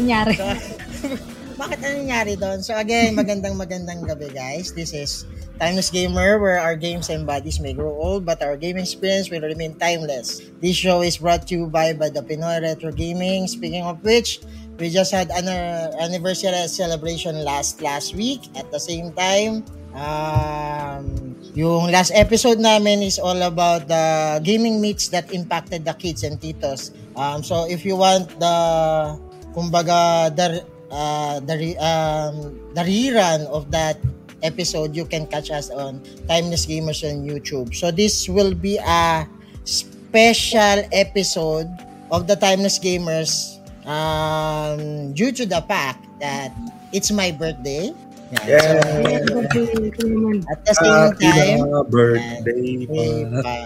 Nangyari. So, bakit ano nangyari doon? So again, magandang magandang gabi guys. This is Timeless Gamer where our games and bodies may grow old but our gaming experience will remain timeless. This show is brought to you by, by the Pinoy Retro Gaming. Speaking of which, we just had an anniversary celebration last last week. At the same time, um, yung last episode namin is all about the gaming meets that impacted the kids and titos. Um, so if you want the kumbaga the uh, the um, the rerun of that episode, you can catch us on Timeless Gamers on YouTube. So this will be a special episode of the Timeless Gamers um, due to the fact that it's my birthday. Yeah. So, at the same time, birthday pa.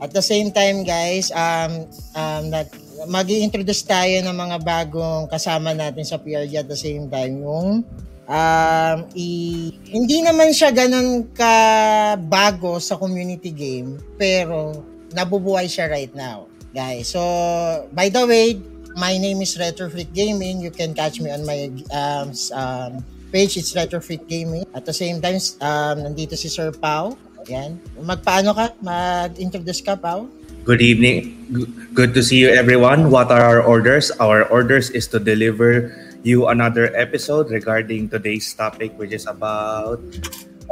At the same time, guys, um, um, nag, mag-introduce tayo ng mga bagong kasama natin sa PRG at the same time yung um, i, hindi naman siya ganun ka bago sa community game pero nabubuhay siya right now guys. So by the way my name is Retro Freak Gaming. You can catch me on my um, um, page. It's Retro Freak Gaming. At the same time um, nandito si Sir Pau yan magpaano ka? Mag-introduce ka Pau Good evening. Good to see you, everyone. What are our orders? Our orders is to deliver you another episode regarding today's topic, which is about,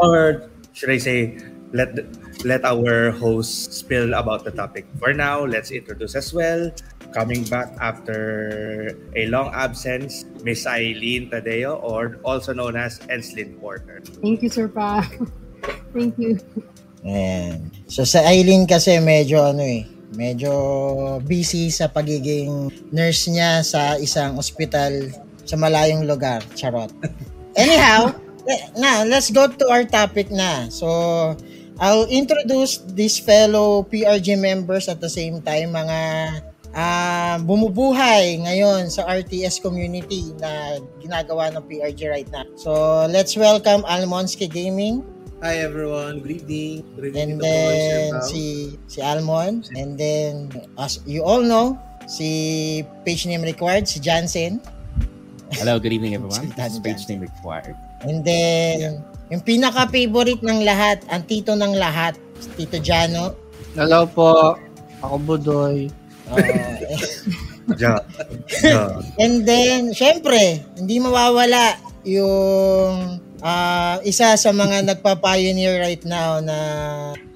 or should I say, let let our host spill about the topic. For now, let's introduce as well. Coming back after a long absence, Miss Eileen Tadeo, or also known as Enslin Porter. Thank you, Sir Pa. Thank you. Ayan. So sa Eileen kasi medyo ano eh, medyo busy sa pagiging nurse niya sa isang ospital sa malayong lugar. Charot. Anyhow, na let's go to our topic na. So I'll introduce these fellow PRG members at the same time mga uh, bumubuhay ngayon sa RTS community na ginagawa ng PRG right now. So let's welcome Almonski Gaming. Hi everyone, good evening. Good evening and then si si Almon and then as you all know si page name required si Jansen. Hello, good evening everyone. Is page name required. And then yeah. yung pinaka favorite ng lahat, ang tito ng lahat, si Tito Jano. Hello po. Ako Budoy. Uh, ja. ja. And then syempre, hindi mawawala yung uh, isa sa mga nagpa-pioneer right now na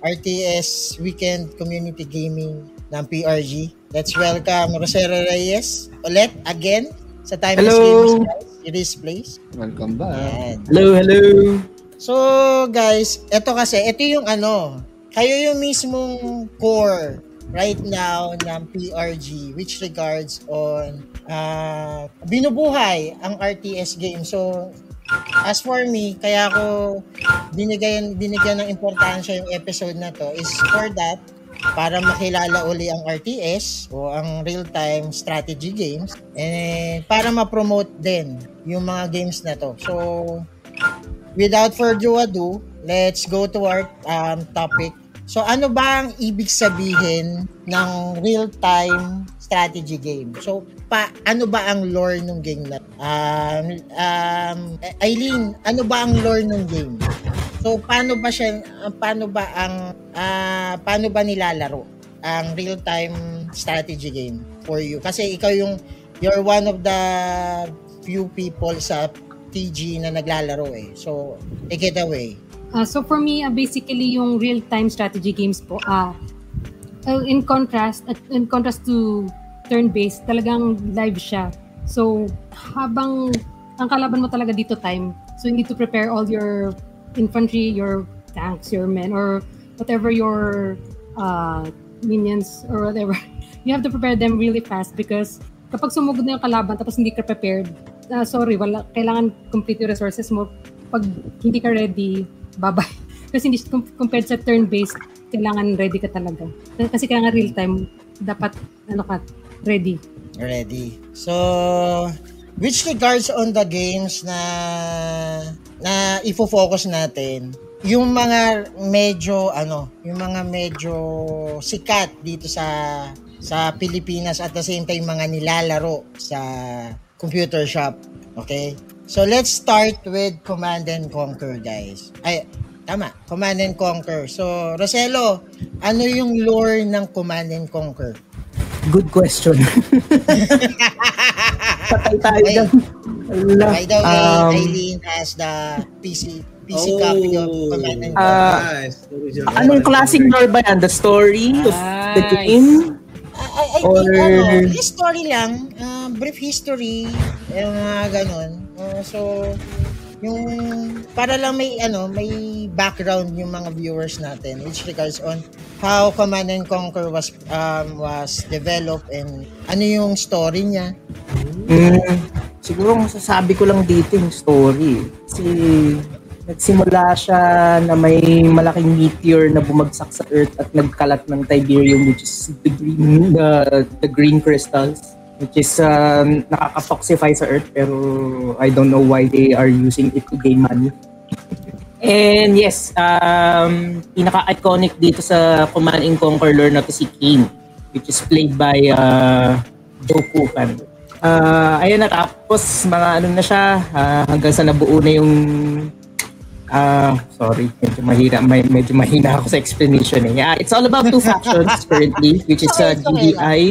RTS Weekend Community Gaming ng PRG. Let's welcome Rosero Reyes ulit again sa Timeless hello. Games Series Place. Welcome back. Ayan. Hello, hello. So guys, ito kasi, ito yung ano, kayo yung mismong core right now ng PRG which regards on uh, binubuhay ang RTS game. So As for me, kaya ako binigyan, binigyan ng importansya yung episode na to is for that, para makilala uli ang RTS o ang real-time strategy games and para ma-promote din yung mga games na to. So, without further ado, let's go to our um, topic. So, ano ba ang ibig sabihin ng real-time strategy game? So, pa, ano ba ang lore ng game na? Um, um, Eileen, ano ba ang lore ng game? So paano ba siya paano ba ang uh, paano ba nilalaro ang real-time strategy game for you? Kasi ikaw yung you're one of the few people sa TG na naglalaro eh. So take it away. Uh, so for me, uh, basically yung real-time strategy games po, uh, uh, in contrast, uh, in contrast to turn-based, talagang live siya. So, habang ang kalaban mo talaga dito time, so you need to prepare all your infantry, your tanks, your men, or whatever your uh, minions or whatever. You have to prepare them really fast because kapag sumugod na yung kalaban tapos hindi ka prepared, uh, sorry, wala, kailangan complete yung resources mo. Pag hindi ka ready, bye-bye. Kasi hindi compared sa turn-based, kailangan ready ka talaga. Kasi kailangan real time, dapat ano ka, ready. Ready. So, which regards on the games na na ifo-focus natin, yung mga medyo ano, yung mga medyo sikat dito sa sa Pilipinas at the same time mga nilalaro sa computer shop. Okay? So let's start with Command and Conquer, guys. Ay, tama. Command and Conquer. So, Roselo, ano yung lore ng Command and Conquer? Good question. Patay tayo Okay. By the way, Um, Eileen has the PC PC Oh. copy of Command and Conquer. Ah, Nice. Anong klaseng lore ba yan? The story of the Nice. game? I, I, think, Or- ano, history lang. ah, brief history. Yung mga ganun. Ah, so, yung, para lang may, ano, may background yung mga viewers natin which regards on how Command and Conquer was, um, was developed and ano yung story niya. Mm, siguro masasabi ko lang dito yung story. Kasi nagsimula siya na may malaking meteor na bumagsak sa Earth at nagkalat ng Tiberium which is the green, the, the green crystals which is um, nakaka-toxify sa Earth pero I don't know why they are using it to gain money. And yes, um, pinaka-iconic dito sa Command and Conquer lore na to si Kane which is played by uh, Joe Kukan. Ah, ayun na tapos mga ano na siya ah, hanggang sa nabuo na yung ah sorry medyo mahina may, medyo mahina ako sa explanation eh. Yeah, it's all about two factions currently which is uh, lang. GDI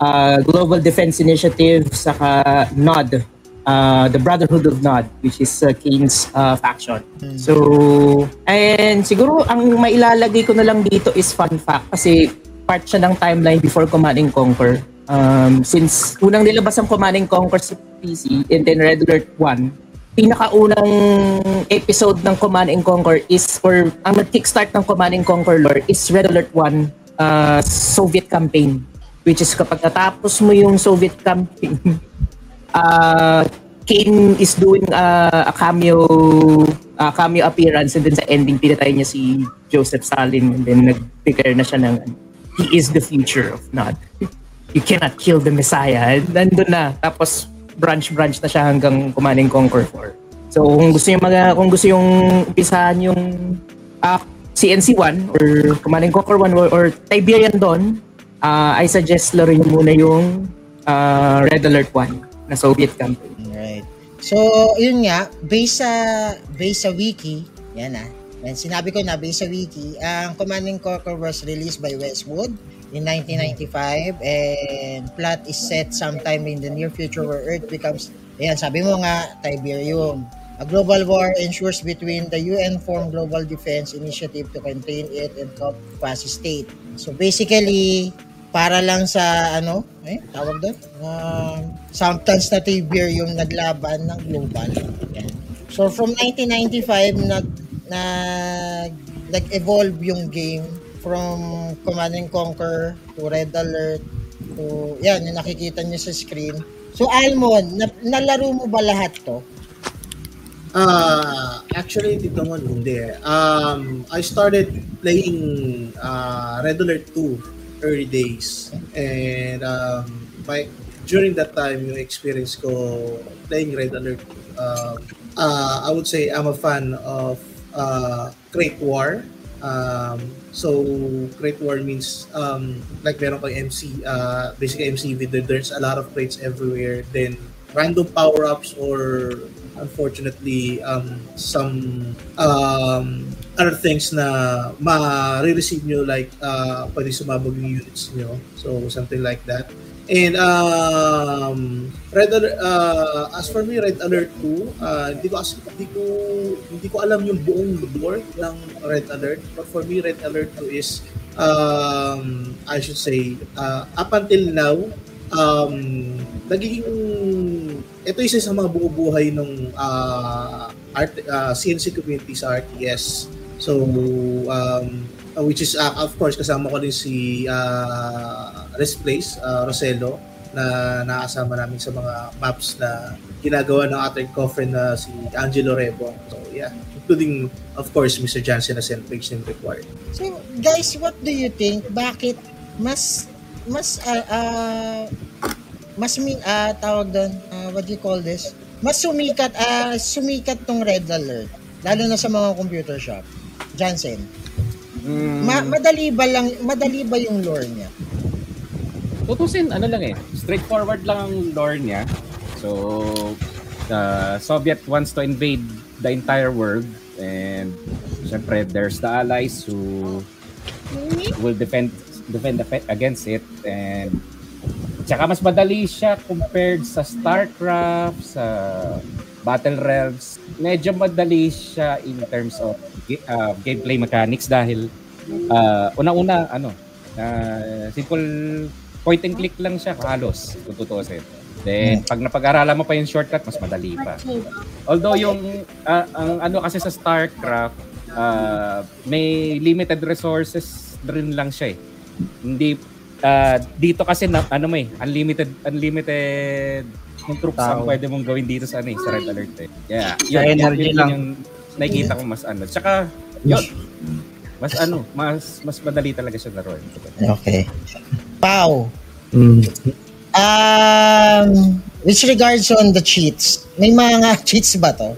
uh, Global Defense Initiative saka NOD uh, the Brotherhood of Nod which is uh, Kane's uh, faction. So and siguro ang mailalagay ko na lang dito is fun fact kasi part siya ng timeline before Command and Conquer. Um, since unang nilabas ang Command and Conquer sa PC and then Red Alert 1, pinakaunang episode ng Command and Conquer is or ang nag-kickstart ng Command and Conquer lore is Red Alert 1 uh, Soviet campaign which is kapag natapos mo yung Soviet campaign uh, Kane is doing uh, a cameo uh, cameo appearance and then sa ending pinatay niya si Joseph Stalin and then nag-declare na siya ng he is the future of not you cannot kill the Messiah. And nandun na. Tapos branch branch na siya hanggang and Conquer 4 so kung gusto yung mga kung gusto yung umpisahan yung uh, CNC 1 or and Conquer 1 or, or Tiberian Dawn uh, I suggest laro niyo muna yung uh, Red Alert 1 na Soviet campaign Right. So, yun nga, based sa based sa wiki, yan ah. Yan, sinabi ko na based sa wiki, ang Command and Conquer was released by Westwood in 1995 and plot is set sometime in the near future where Earth becomes, ayan, sabi mo nga, Tiberium. A global war ensures between the UN-formed Global Defense Initiative to contain it and state. So basically, para lang sa ano, eh, tawag doon, um, substance na Tiberium naglaban ng global. So from 1995 nag nag nag-evolve yung game from Command and Conquer to Red Alert to yan yung nakikita niyo sa screen. So Almon, na, nalaro mo ba lahat to? Ah, actually, dito mo hindi. eh. Um, I started playing uh, Red Alert 2 early days. And um, during that time, yung experience ko playing Red Alert, uh, uh, I would say I'm a fan of uh, War. Um, so, Great War means um, like meron kang MC, uh, basically MCV, there- there's a lot of crates everywhere. Then, random power-ups or unfortunately um, some um, other things na ma-receive nyo like uh, pwede sumabog yung units nyo. So, something like that. And um, Red uh, as for me, Red Alert 2, uh, hindi ko as- hindi ko hindi ko alam yung buong lore ng Red Alert. But for me, Red Alert 2 is um, I should say uh, up until now um, nagiging ito isa sa mga buo-buhay ng uh, art, uh, CNC community sa RTS. So, um, uh, which is, uh, of course, kasama ko din si uh, Rest Place, uh, Roselo, na nakasama namin sa mga maps na ginagawa ng ating coffin na si Angelo Rebo. So, yeah. Including, of course, Mr. Jansen na sent page name required. So guys, what do you think? Bakit mas mas ah, ah, mas ah, tawag doon, ah, what do you call this? Mas sumikat ah, sumikat tong Red Alert lalo na sa mga computer shop. Jansen. Ma- madali ba lang madali ba yung lore niya? tutusin, ano lang eh, straightforward lang ang lore niya. So, the Soviet wants to invade the entire world and syempre there's the allies who will defend defend against it and tsaka mas madali siya compared sa StarCraft, sa Battle Realms. Medyo madali siya in terms of uh, gameplay mechanics dahil uh, una-una ano, uh, simple point and click lang siya halos kung tutuusin. Then, pag napag-aralan mo pa yung shortcut, mas madali pa. Although yung, uh, ang ano kasi sa StarCraft, uh, may limited resources rin lang siya eh. Hindi, uh, dito kasi na, ano may, unlimited, unlimited yung troops ang pwede mong gawin dito sa ano eh, sa Red Alert eh. Yeah, Sa energy yun lang. Yung nakikita ko mas ano. Tsaka, yun, mas ano, mas mas madali talaga siya laro. Okay. Pau, Mm. um, which regards on the cheats, may mga cheats ba to?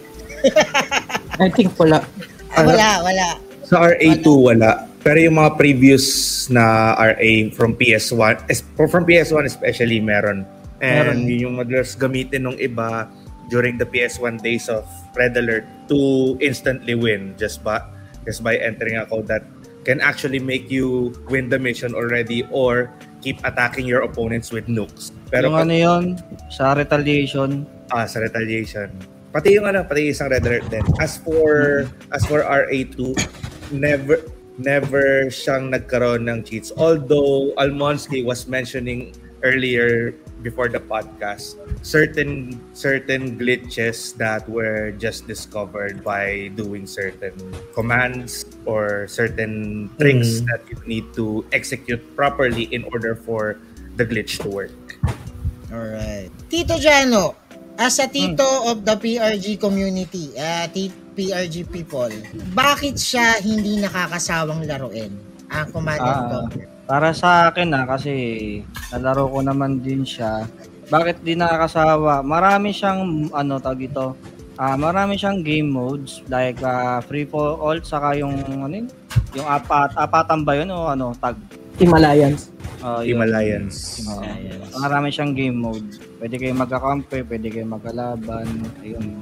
I think wala. Ah, wala, wala. Sa RA2 wala. Pero yung mga previous na RA from PS1, es- from PS1 especially meron. And yun yung madalas gamitin ng iba during the PS1 days of Red Alert to instantly win just by just by entering a code that can actually make you win the mission already or keep attacking your opponents with nukes. Pero yung pag- ano yun, sa retaliation, Ah, sa retaliation. Pati yung ano, pati isang red alert din. As for as for RA2, never never siyang nagkaroon ng cheats. Although Almonsky was mentioning earlier before the podcast certain certain glitches that were just discovered by doing certain commands or certain tricks Mm. that you need to execute properly in order for the glitch to work. Alright. Tito Jano, as a tito of the PRG community, uh, T- PRG people, bakit siya hindi nakakasawang laruin ang Command and Ah. Conquer? Para sa akin na kasi nalaro ko naman din siya. Bakit di nakakasawa? Marami siyang ano tawag ito. Ah, marami siyang game modes like ah, free for all saka yung ano yun? yung apat apatan ba yun o ano tag Himalayans. Ah, yun. Himalayans. Oo. marami siyang game mode. Pwede kayo magkakampi, pwede kayo magkalaban. Ayun.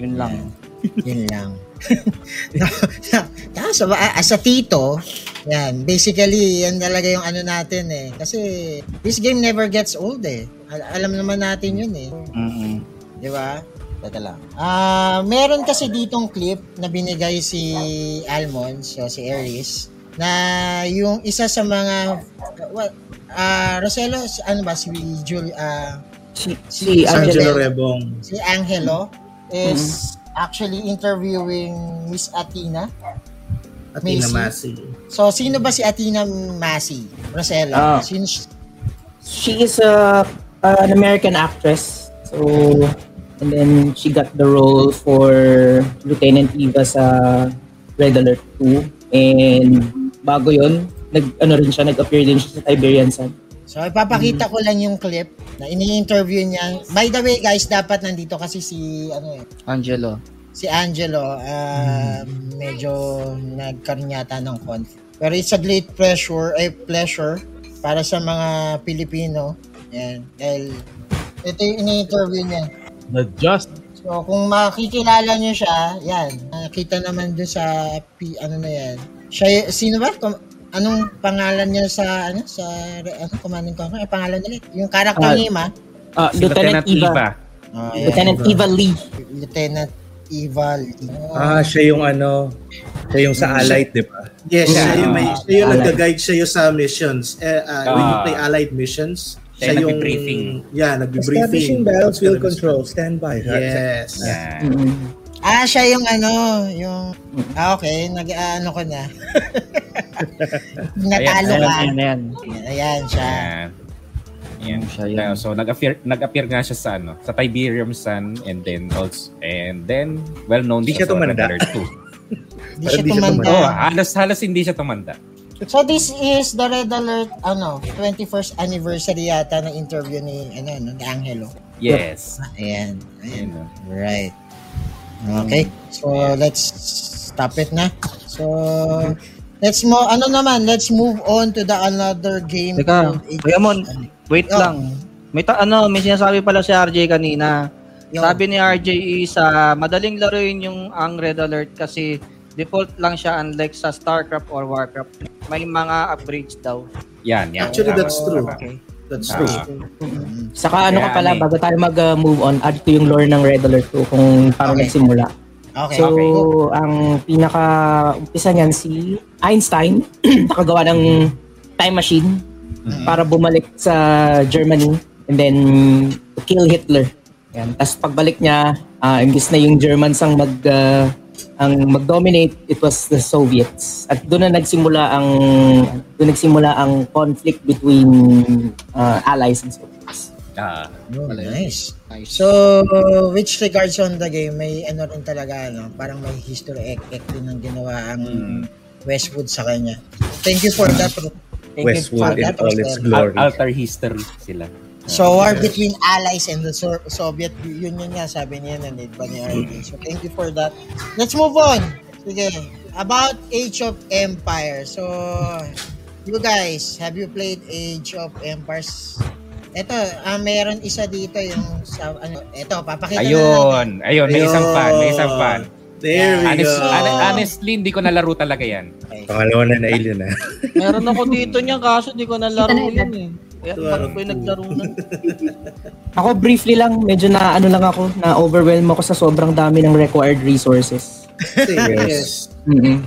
Yun lang. Yun lang. Kaso, ba, as a tito, yan, basically, yan talaga yung ano natin eh. Kasi, this game never gets old eh. Al- alam naman natin yun eh. Mm-mm. Di ba? Teka lang. Ah, meron kasi ditong clip na binigay si Almond, so si Aries, na yung isa sa mga well, ah Roselo, si- ano ba si Jul ah Si, Si si Angelo Angelo. Rebong. si Angelo is actually interviewing Miss Athena. Athena Macy. Masi. So sino ba si Athena Masi? Roselo. Ah. Sino si- She is a, an American actress. So, and then she got the role for Lieutenant Eva sa Red Alert 2. And bago yon nag, ano rin siya, nag-appear din siya sa Tiberian Sun. So ipapakita ko lang yung clip na ini-interview niya. By the way guys, dapat nandito kasi si ano eh, Angelo. si Angelo uh, medyo nagkaroon yata ng conflict. Pero it's a great pleasure, eh, pleasure para sa mga Pilipino. Yan. Dahil ito yung ini-interview niya. The just So kung makikilala niyo siya, yan. Nakita naman dun sa P, ano na yan. Siya, sino ba? Anong pangalan niya sa ano sa ano command and conquer? Ang pangalan nila? Yung character Ah, niya, ma? Uh, Si Lieutenant, Eva. Oh, ayan. Lieutenant Eva Lee. Lieutenant Eva. Oh, Ah, siya yung ano, siya yung sa Allied, di ba? Yes, Yeah. siya yung, may, siya yung Allied. nag-guide sa'yo sa missions. Eh, ah, when you Ah. play allied missions, Siya siya yung... nagbi-briefing. Yeah, nagbi-briefing. battlefield control, stand by. Yes. Yan. Mm-mm. Ah, siya yung ano, yung Ah, okay, nag ano ko na. Natalo Ayan, ka. ayan, ayan. Ayan siya. Yan. Yan. Siya yan. So nag-appear nag-appear nga siya sa ano, sa Tiberium Sun and then also and then well known Di siya tumanda. Alert 2. Hindi siya siya tumanda. oh, halos halos hindi siya tumanda. So this is the Red Alert ano, 21st anniversary yata ng interview ni ano, no, ni Angelo. Yes. Ayan. Ayan. Yan. no. Right. Okay. So let's stop it na. So let's mo ano naman, let's move on to the another game. Teka, called Age Kuya Mon, of- wait Oh. lang. May ta- ano, may sinasabi pala si RJ kanina. Yun. Sabi ni RJ is ah, madaling laruin yung ang Red Alert kasi default lang siya unlike sa StarCraft or Warcraft. May mga upgrades daw. Yan, yan. Actually, that's true. Okay. That's Ah. true. Saka ano ka pala, bago tayo mag-move on, add ko yung lore ng Red Alert 2 kung paano Okay. nagsimula. Okay. So, okay. ang pinaka umpisa niyan si Einstein, nakagawa ng time machine para bumalik sa Germany and then kill Hitler. Yan. Tapos pagbalik niya, ah, imbis na yung Germans ang mag ah, ang mag-dominate, it was the Soviets. At doon na nagsimula ang doon nagsimula ang conflict between ah, allies and Soviets. Ah, Oh, nice. Nice. So, which regards on the game, may ano rin talaga, ano, parang may history ek, ek din ang ginawa ang Westwood sa kanya. Thank you for that. Thank you for Westwood in that, all its glory. al- alter history sila. So, war between allies and the So- Soviet Union nga, sabi niya na need ba ni RD. So, thank you for that. Let's move on. Sige. About Age of Empires. So, you guys, have you played Age of Empires? Ito, ah, meron isa dito yung sa, ano, ito, papakita na natin. Ayun, ayun, may isang fan, may isang fan. There we Honest, go. hon- honestly, hindi ko nalaro talaga yan. Okay. Pangalawa na na alien na. Meron ako dito niya kaso di ko nalaro na yun eh. Kaya parang ko yung naglaro na. Ako briefly lang, medyo na ano lang ako, na overwhelm ako sa sobrang dami ng required resources. yes. mm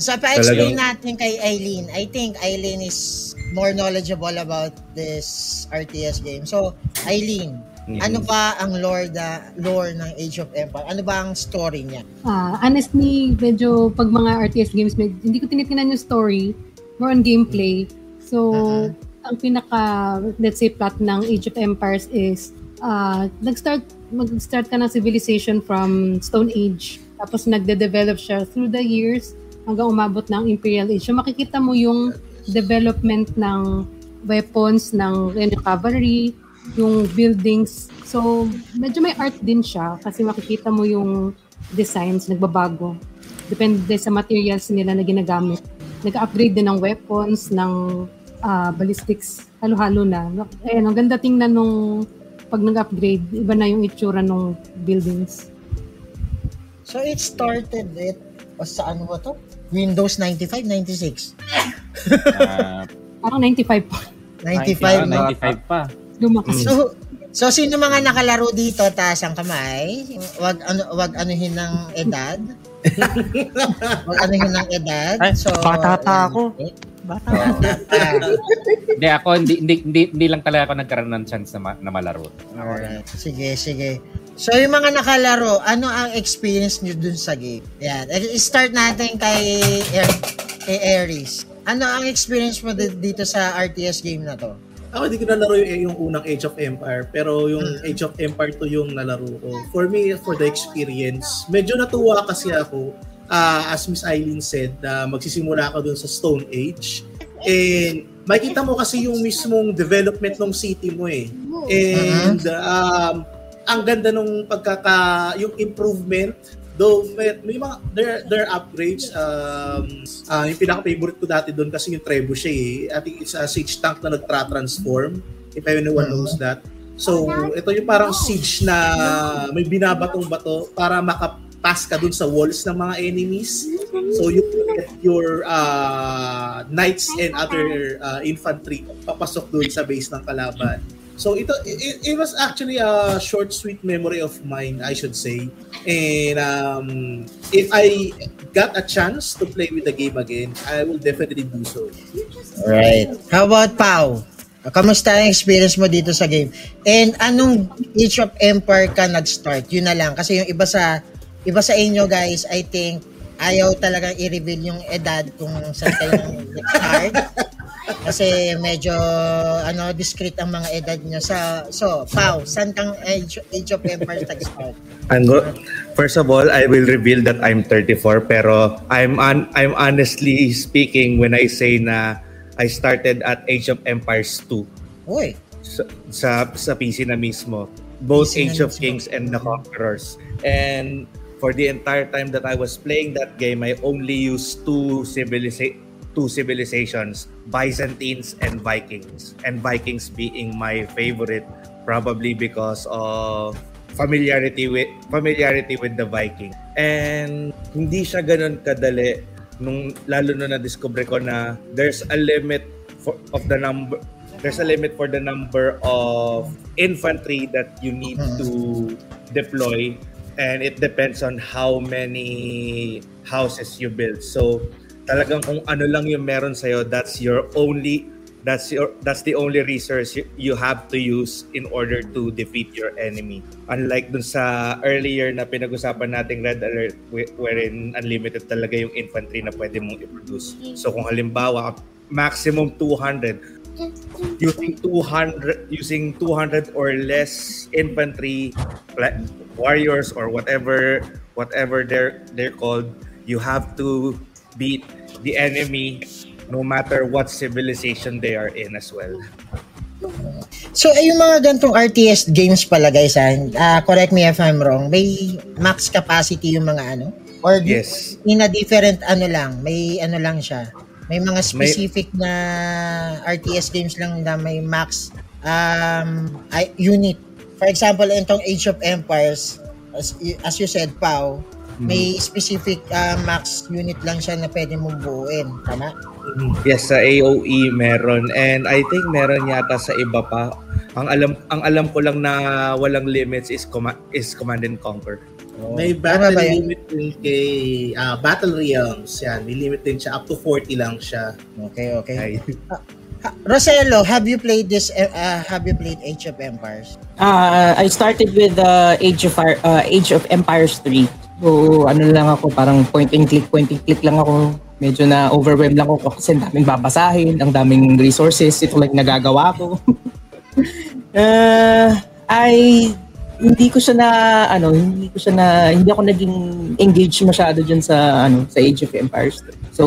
So, pa-explain Talagang- natin kay Eileen. I think Eileen is more knowledgeable about this RTS game. So, Eileen, Mhm. ano ba ang lore, da, lore ng Age of Empire? Ano ba ang story niya? Ah, honestly, medyo pag mga RTS games, med- hindi ko tinitingnan yung story, more on gameplay. So, ang pinaka, let's say, plot ng Age of Empires is, ah, nag-start, mag-start ka ng civilization from Stone Age. Tapos nagde-develop siya through the years hanggang umabot ng Imperial Age. So, makikita mo yung development ng weapons, ng yung cavalry, yung buildings. So, medyo may art din siya kasi makikita mo yung designs nagbabago. Depende sa materials nila na ginagamit. Nag-upgrade din ng weapons, ng ah, ballistics, halo-halo na. Ayan, ang ganda tingnan nung pag nag-upgrade, iba na yung itsura ng buildings. So, it started it, o sa ano ba to? Windows 95, 96? Ah, Parang 95 pa. 95 ah, na. 95 pa. Lumakas. So, so sino mga nakalaro dito taas ang kamay? Wag ano wag anuhin ng edad. wag anuhin ng edad. Ay, so bata pa ako. Bata. Ah, Hindi ako, hindi, hindi, hindi, hindi lang talaga ako nagkaroon ng chance na, ma- na malaro. alright. Sige, sige. So yung mga nakalaro, ano ang experience niyo dun sa game? Yan. Eh, Start natin kay Er- kay Aries. Ano ang experience mo di- dito sa RTS game na to? Ako hindi ko nalaro yung, yung unang Age of Empire, pero yung Age of Empire 2 yung nalaro ko. For me, for the experience, medyo natuwa kasi ako, ah, as Miss Eileen said, na magsisimula ako dun sa Stone Age. And makita mo kasi yung mismong development ng city mo eh. And um, ang ganda nung pagkaka, yung improvement, though may, may mga, there, there are upgrades, um, ah, yung pinaka-favorite ko dati doon kasi yung trebuchet eh. I think it's a siege tank na nagtra-transform, if anyone knows that. So, ito yung parang siege na may binabatong bato para makapass ka dun sa walls ng mga enemies. So, you get your uh, knights and other uh, infantry papasok dun sa base ng kalaban. So ito it, it was actually a short sweet memory of mine I should say. And um, if I got a chance to play with the game again, I will definitely do so. Right. How about Pau? Kamusta ang experience mo dito sa game? And anong Age of Empire ka nag-start? Yun na lang. Kasi yung iba sa iba sa inyo guys, I think ayaw talagang i-reveal yung edad kung saan kayo nag-start. Kasi medyo ano discreet ang mga edad niyo sa so Pau, saan kang Age, Age of Empires nag-start? I'm go- First of all, I will reveal that I'm 34 pero I'm un- I'm honestly speaking when I say na I started at Age of Empires 2 Uy, sa sa, sa PC na mismo. Both PC Age of mismo. Kings and the Conquerors. And for the entire time that I was playing that game, I only used two civilisa- two civilizations, Byzantines and Vikings. And Vikings being my favorite probably because of familiarity with familiarity with the Viking. And hindi siya ganun kadali nung lalo na na-discover ko na there's a limit for, of the number there's a limit for the number of infantry that you need to deploy and it depends on how many houses you build. So talagang kung ano lang yung meron sa'yo, that's your only that's your that's the only resource you, you have to use in order to defeat your enemy. Unlike dun sa earlier na pinag-usapan nating Red Alert whe- wherein unlimited talaga yung infantry na pwede mong i-produce. So kung halimbawa maximum 200 using 200 using 200 or less infantry warriors or whatever whatever they're they're called you have to beat the enemy no matter what civilization they are in as well So, ay, yung mga gantong RTS games pala guys, ah, ah, correct me if I'm wrong, may max capacity yung mga ano? Or yes in a different ano lang, may ano lang siya. May mga May- specific na RTS games lang na may max um, ay- unit. For example, itong Age of Empires, as, as you said, Pau, may specific ah, max unit lang siya na pwede mong buuin. Tama? Yes, sa AOE meron and I think meron yata sa iba pa. Ang alam ang alam ko lang na walang limits is command is command and conquer. May Tama battle ba yan? limit din kay ah, Battle Realms. Yan, may limit din siya. Up to 40 lang siya. Okay, okay. Ay, Ha- Rosello, have you played this? Uh, uh, have you played Age of Empires? Uh, I started with uh, Age of uh, Age of Empires 3. So ano lang ako, parang point and click, point and click lang ako. Medyo na overwhelmed lang ako kasi ang daming babasahin, ang daming resources, ito lang nagagawa ko. uh, I hindi ko siya na ano, hindi ko siya na hindi ako naging engaged masyado dyan sa ano, sa Age of Empires. So,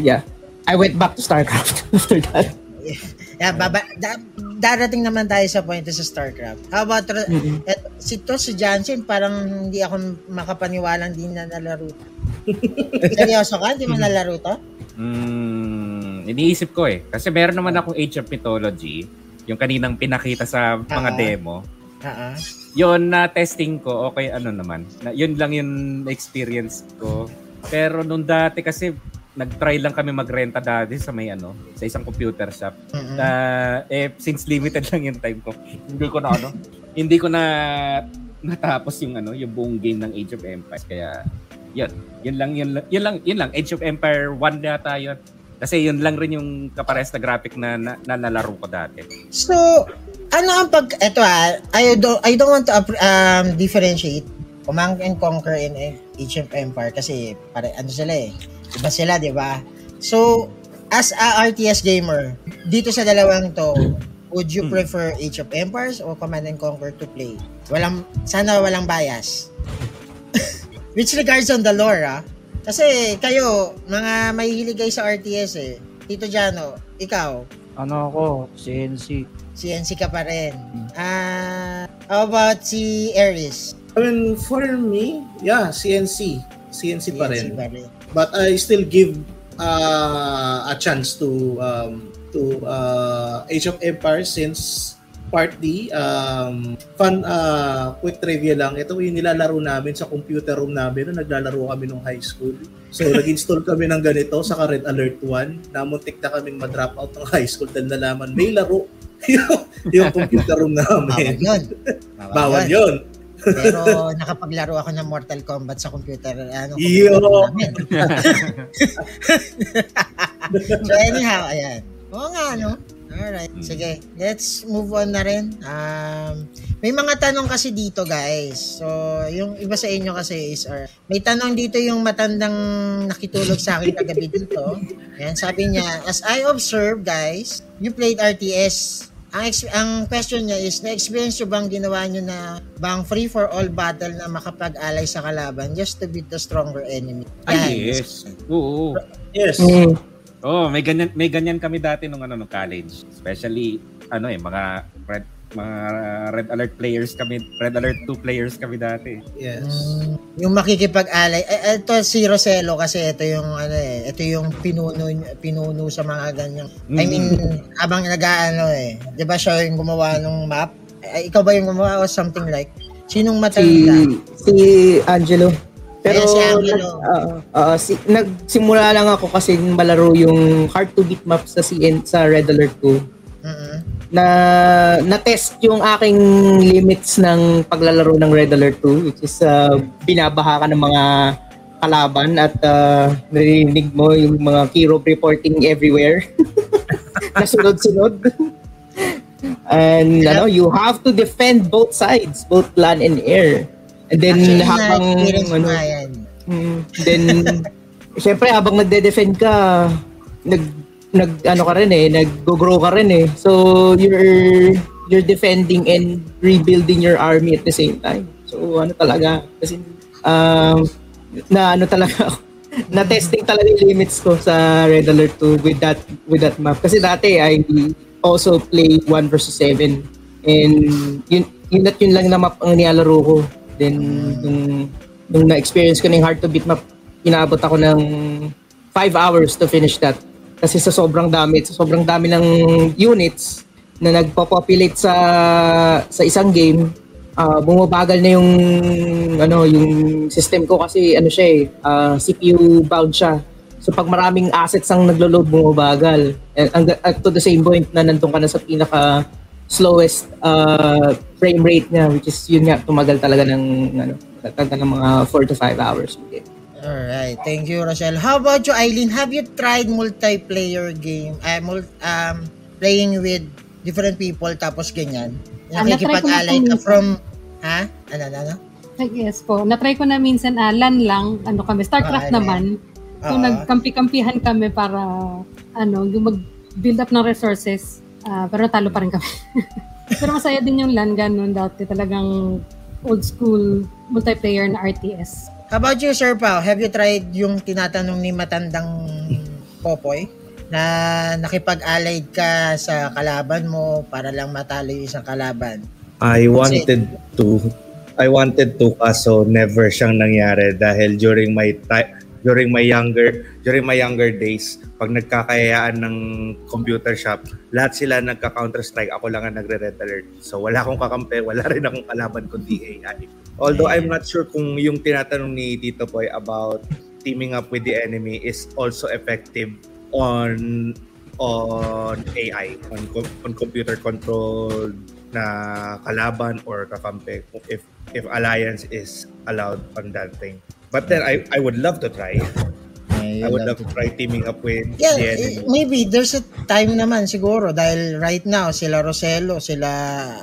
yeah. I went back to StarCraft after that. Yeah, baba, da, darating naman tayo sa point sa StarCraft. How about Mhm. et, si to si Jansen parang hindi ako makapaniwalang di na nalaro. Seryoso ka? Di mo nalaro to? Mm, iniisip ko eh. Kasi meron naman akong Age of Mythology, yung kaninang pinakita sa mga Ah. demo. Oo. Yun na testing ko, okay ano naman. Na, yun lang yung experience ko. Pero nung dati kasi nag-try lang kami magrenta dati sa may ano, sa isang computer shop. Mm-mm. Na eh since limited lang yung time ko, hindi ko na ano, hindi ko na natapos yung ano, yung buong game ng Age of Empires kaya yun, yun lang yun, lang- yun lang yun lang Age of Empire 1 yata yun. Kasi yun lang rin yung kapares na graphic na, na, na nalaro ko dati. So, ano ang pag eto ah, I don't I don't want to um differentiate Command and Conquer in Age of Empire kasi pare ano sila eh. Iba sila, 'di ba? So, as a RTS gamer, dito sa dalawang to, would you Hmm. prefer Age of Empires o Command and Conquer to play? Walang sana walang bias. Which regards on the lore, ah. Kasi kayo, mga mahihilig kayo sa RTS eh. Tito Jano, ikaw, Ano ako, CNC. CNC ka pa rin. Ah, how about si Aries? I mean, for me, yeah, CNC. CNC pa rin. CNC pa rin. But I still give uh, a chance to um, to uh, Age of Empires since part D, um, fun, uh, quick trivia lang. Ito yung nilalaro namin sa computer room namin nung naglalaro kami nung high school. So, nag-install kami ng ganito sa Red Alert 1. Namuntik na kaming ma-drop out ng high school dahil nalaman may laro yung, yung computer room Bawal namin. yun. Bawal yun. Pero nakapaglaro ako ng Mortal Kombat sa computer. Ano, Yo! so anyhow, ayan. Oo nga, no? Alright, sige. Let's move on na rin. Um, may mga tanong kasi dito, guys. So, yung iba sa inyo kasi is, or, may tanong dito yung matandang nakitulog sa akin kagabi dito. Ayan, sabi niya, as I observe, guys, you played RTS. Ang, ex- ang question niya is, na-experience nyo bang ginawa nyo na bang free-for-all battle na makapag-alay sa kalaban just to beat the stronger enemy? Ay, Yan. yes. Oo. Yes. Mm. Oh, may ganyan may ganyan kami dati nung ano nung college. Especially ano eh mga red mga Red Alert players kami, Red Alert 2 players kami dati. Yes. Mm, yung makikipag-alay. Eh, ito si Roselo kasi ito yung ano eh, ito yung pinuno pinuno sa mga ganyan. I mean, habang nag-aano eh. 'Di ba siya yung gumawa ng map? Ay, ikaw ba yung gumawa o something like? Sinong Si, matanda? si Angelo. Pero Ayan, si Angelo. oo, oo, si, nagsimula lang ako kasi malaro yung hard to beat map sa CN sa Red Alert 2 Mm-mm. na na-test yung aking limits ng paglalaro ng Red Alert 2 which is uh, binabaha ka ng mga kalaban at uh, narinig mo yung mga hero reporting everywhere na sunod-sunod. And ano, you have to defend both sides, both land and air. And then Actually, habang ano. Mm, then, syempre, habang nagde-defend ka, nag, nag, ano ka rin eh, nag-grow ka rin eh. So, you're, you're defending and rebuilding your army at the same time. So, ano talaga, kasi, um, na ano talaga ako, na testing talaga yung limits ko sa Red Alert 2 with that with that map kasi dati I also play 1 versus 7 and yun yun at yun lang na map ang nilalaro ko then nung, nung na-experience ko ng hard to beat map inabot ako ng 5 hours to finish that. Kasi sa sobrang dami sa sobrang dami ng units na nagpo-populate sa sa isang game ah bumabagal na yung ano yung system ko kasi ano siya eh ah, CPU bound siya. So pag maraming assets ang naglo-load bumabagal. And ang- at to the same point na nandun ka na sa pinaka slowest ah, frame rate niya which is yun nga tumagal talaga ng ano talaga ng mga 4 to 5 hours okay. Alright, thank you, Rochelle. How about you, Eileen? Have you tried multiplayer game? Uh, mul- um, playing with different people tapos ganyan? Ah, Nakikipag-alay ka from... Ha? Ano, ano, ano? Ay, yes po. Na-try ko na minsan, ah, LAN lang, ano kami, Ah, StarCraft ano naman. So, Oo. nagkampi-kampihan kami para, ano, yung mag-build up ng resources. Ah, pero talo pa rin kami. pero masaya din yung LAN, ganun dati. Talagang old school multiplayer na RTS. How about you, Sir Pao? Have you tried yung tinatanong ni matandang Popoy? Na nakipag-alay ka sa kalaban mo para lang matalo yung isang kalaban. I wanted to I wanted to kaso never siyang nangyari dahil during my ti- during my younger during my younger days pag nagkakayaan ng computer shop lahat sila nagka Counter Strike ako lang ang nagre red alert so wala akong kakampi wala rin akong kalaban kundi AI although I'm not sure kung yung tinatanong ni Tito Boy about teaming up with the enemy is also effective on on AI on on computer controlled na kalaban or kakampi if if alliance is allowed on that thing. But then I I would love to try. I would love to try teaming up with Yeah, the eh, enemy. maybe there's a time naman siguro dahil right now sila Roselo, sila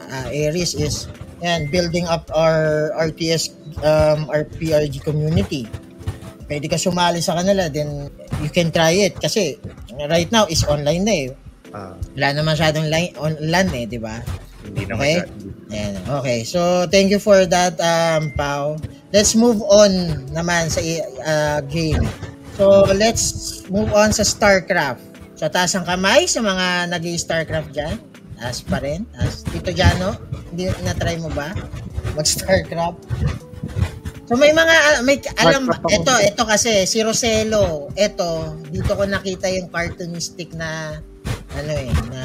uh, Aries is yan, building up our RTS um, our PRG community. Pwede ka sumali sa kanila then you can try it kasi right now is online na eh. Ah, Wala na masyadong line, online eh, di ba? hindi naman Okay. Ayan. Okay. So, thank you for that, um, Pao. Let's move on naman sa uh, game. So, let's move on sa StarCraft. So, taas ang kamay sa mga nag starcraft dyan. Taas pa rin. Taas. Tito Jano, hindi na-try mo ba? Mag-StarCraft? So, may mga, may, alam, ito, ito kasi, si Roselo, ito, dito ko nakita yung cartoonistic na, ano eh, na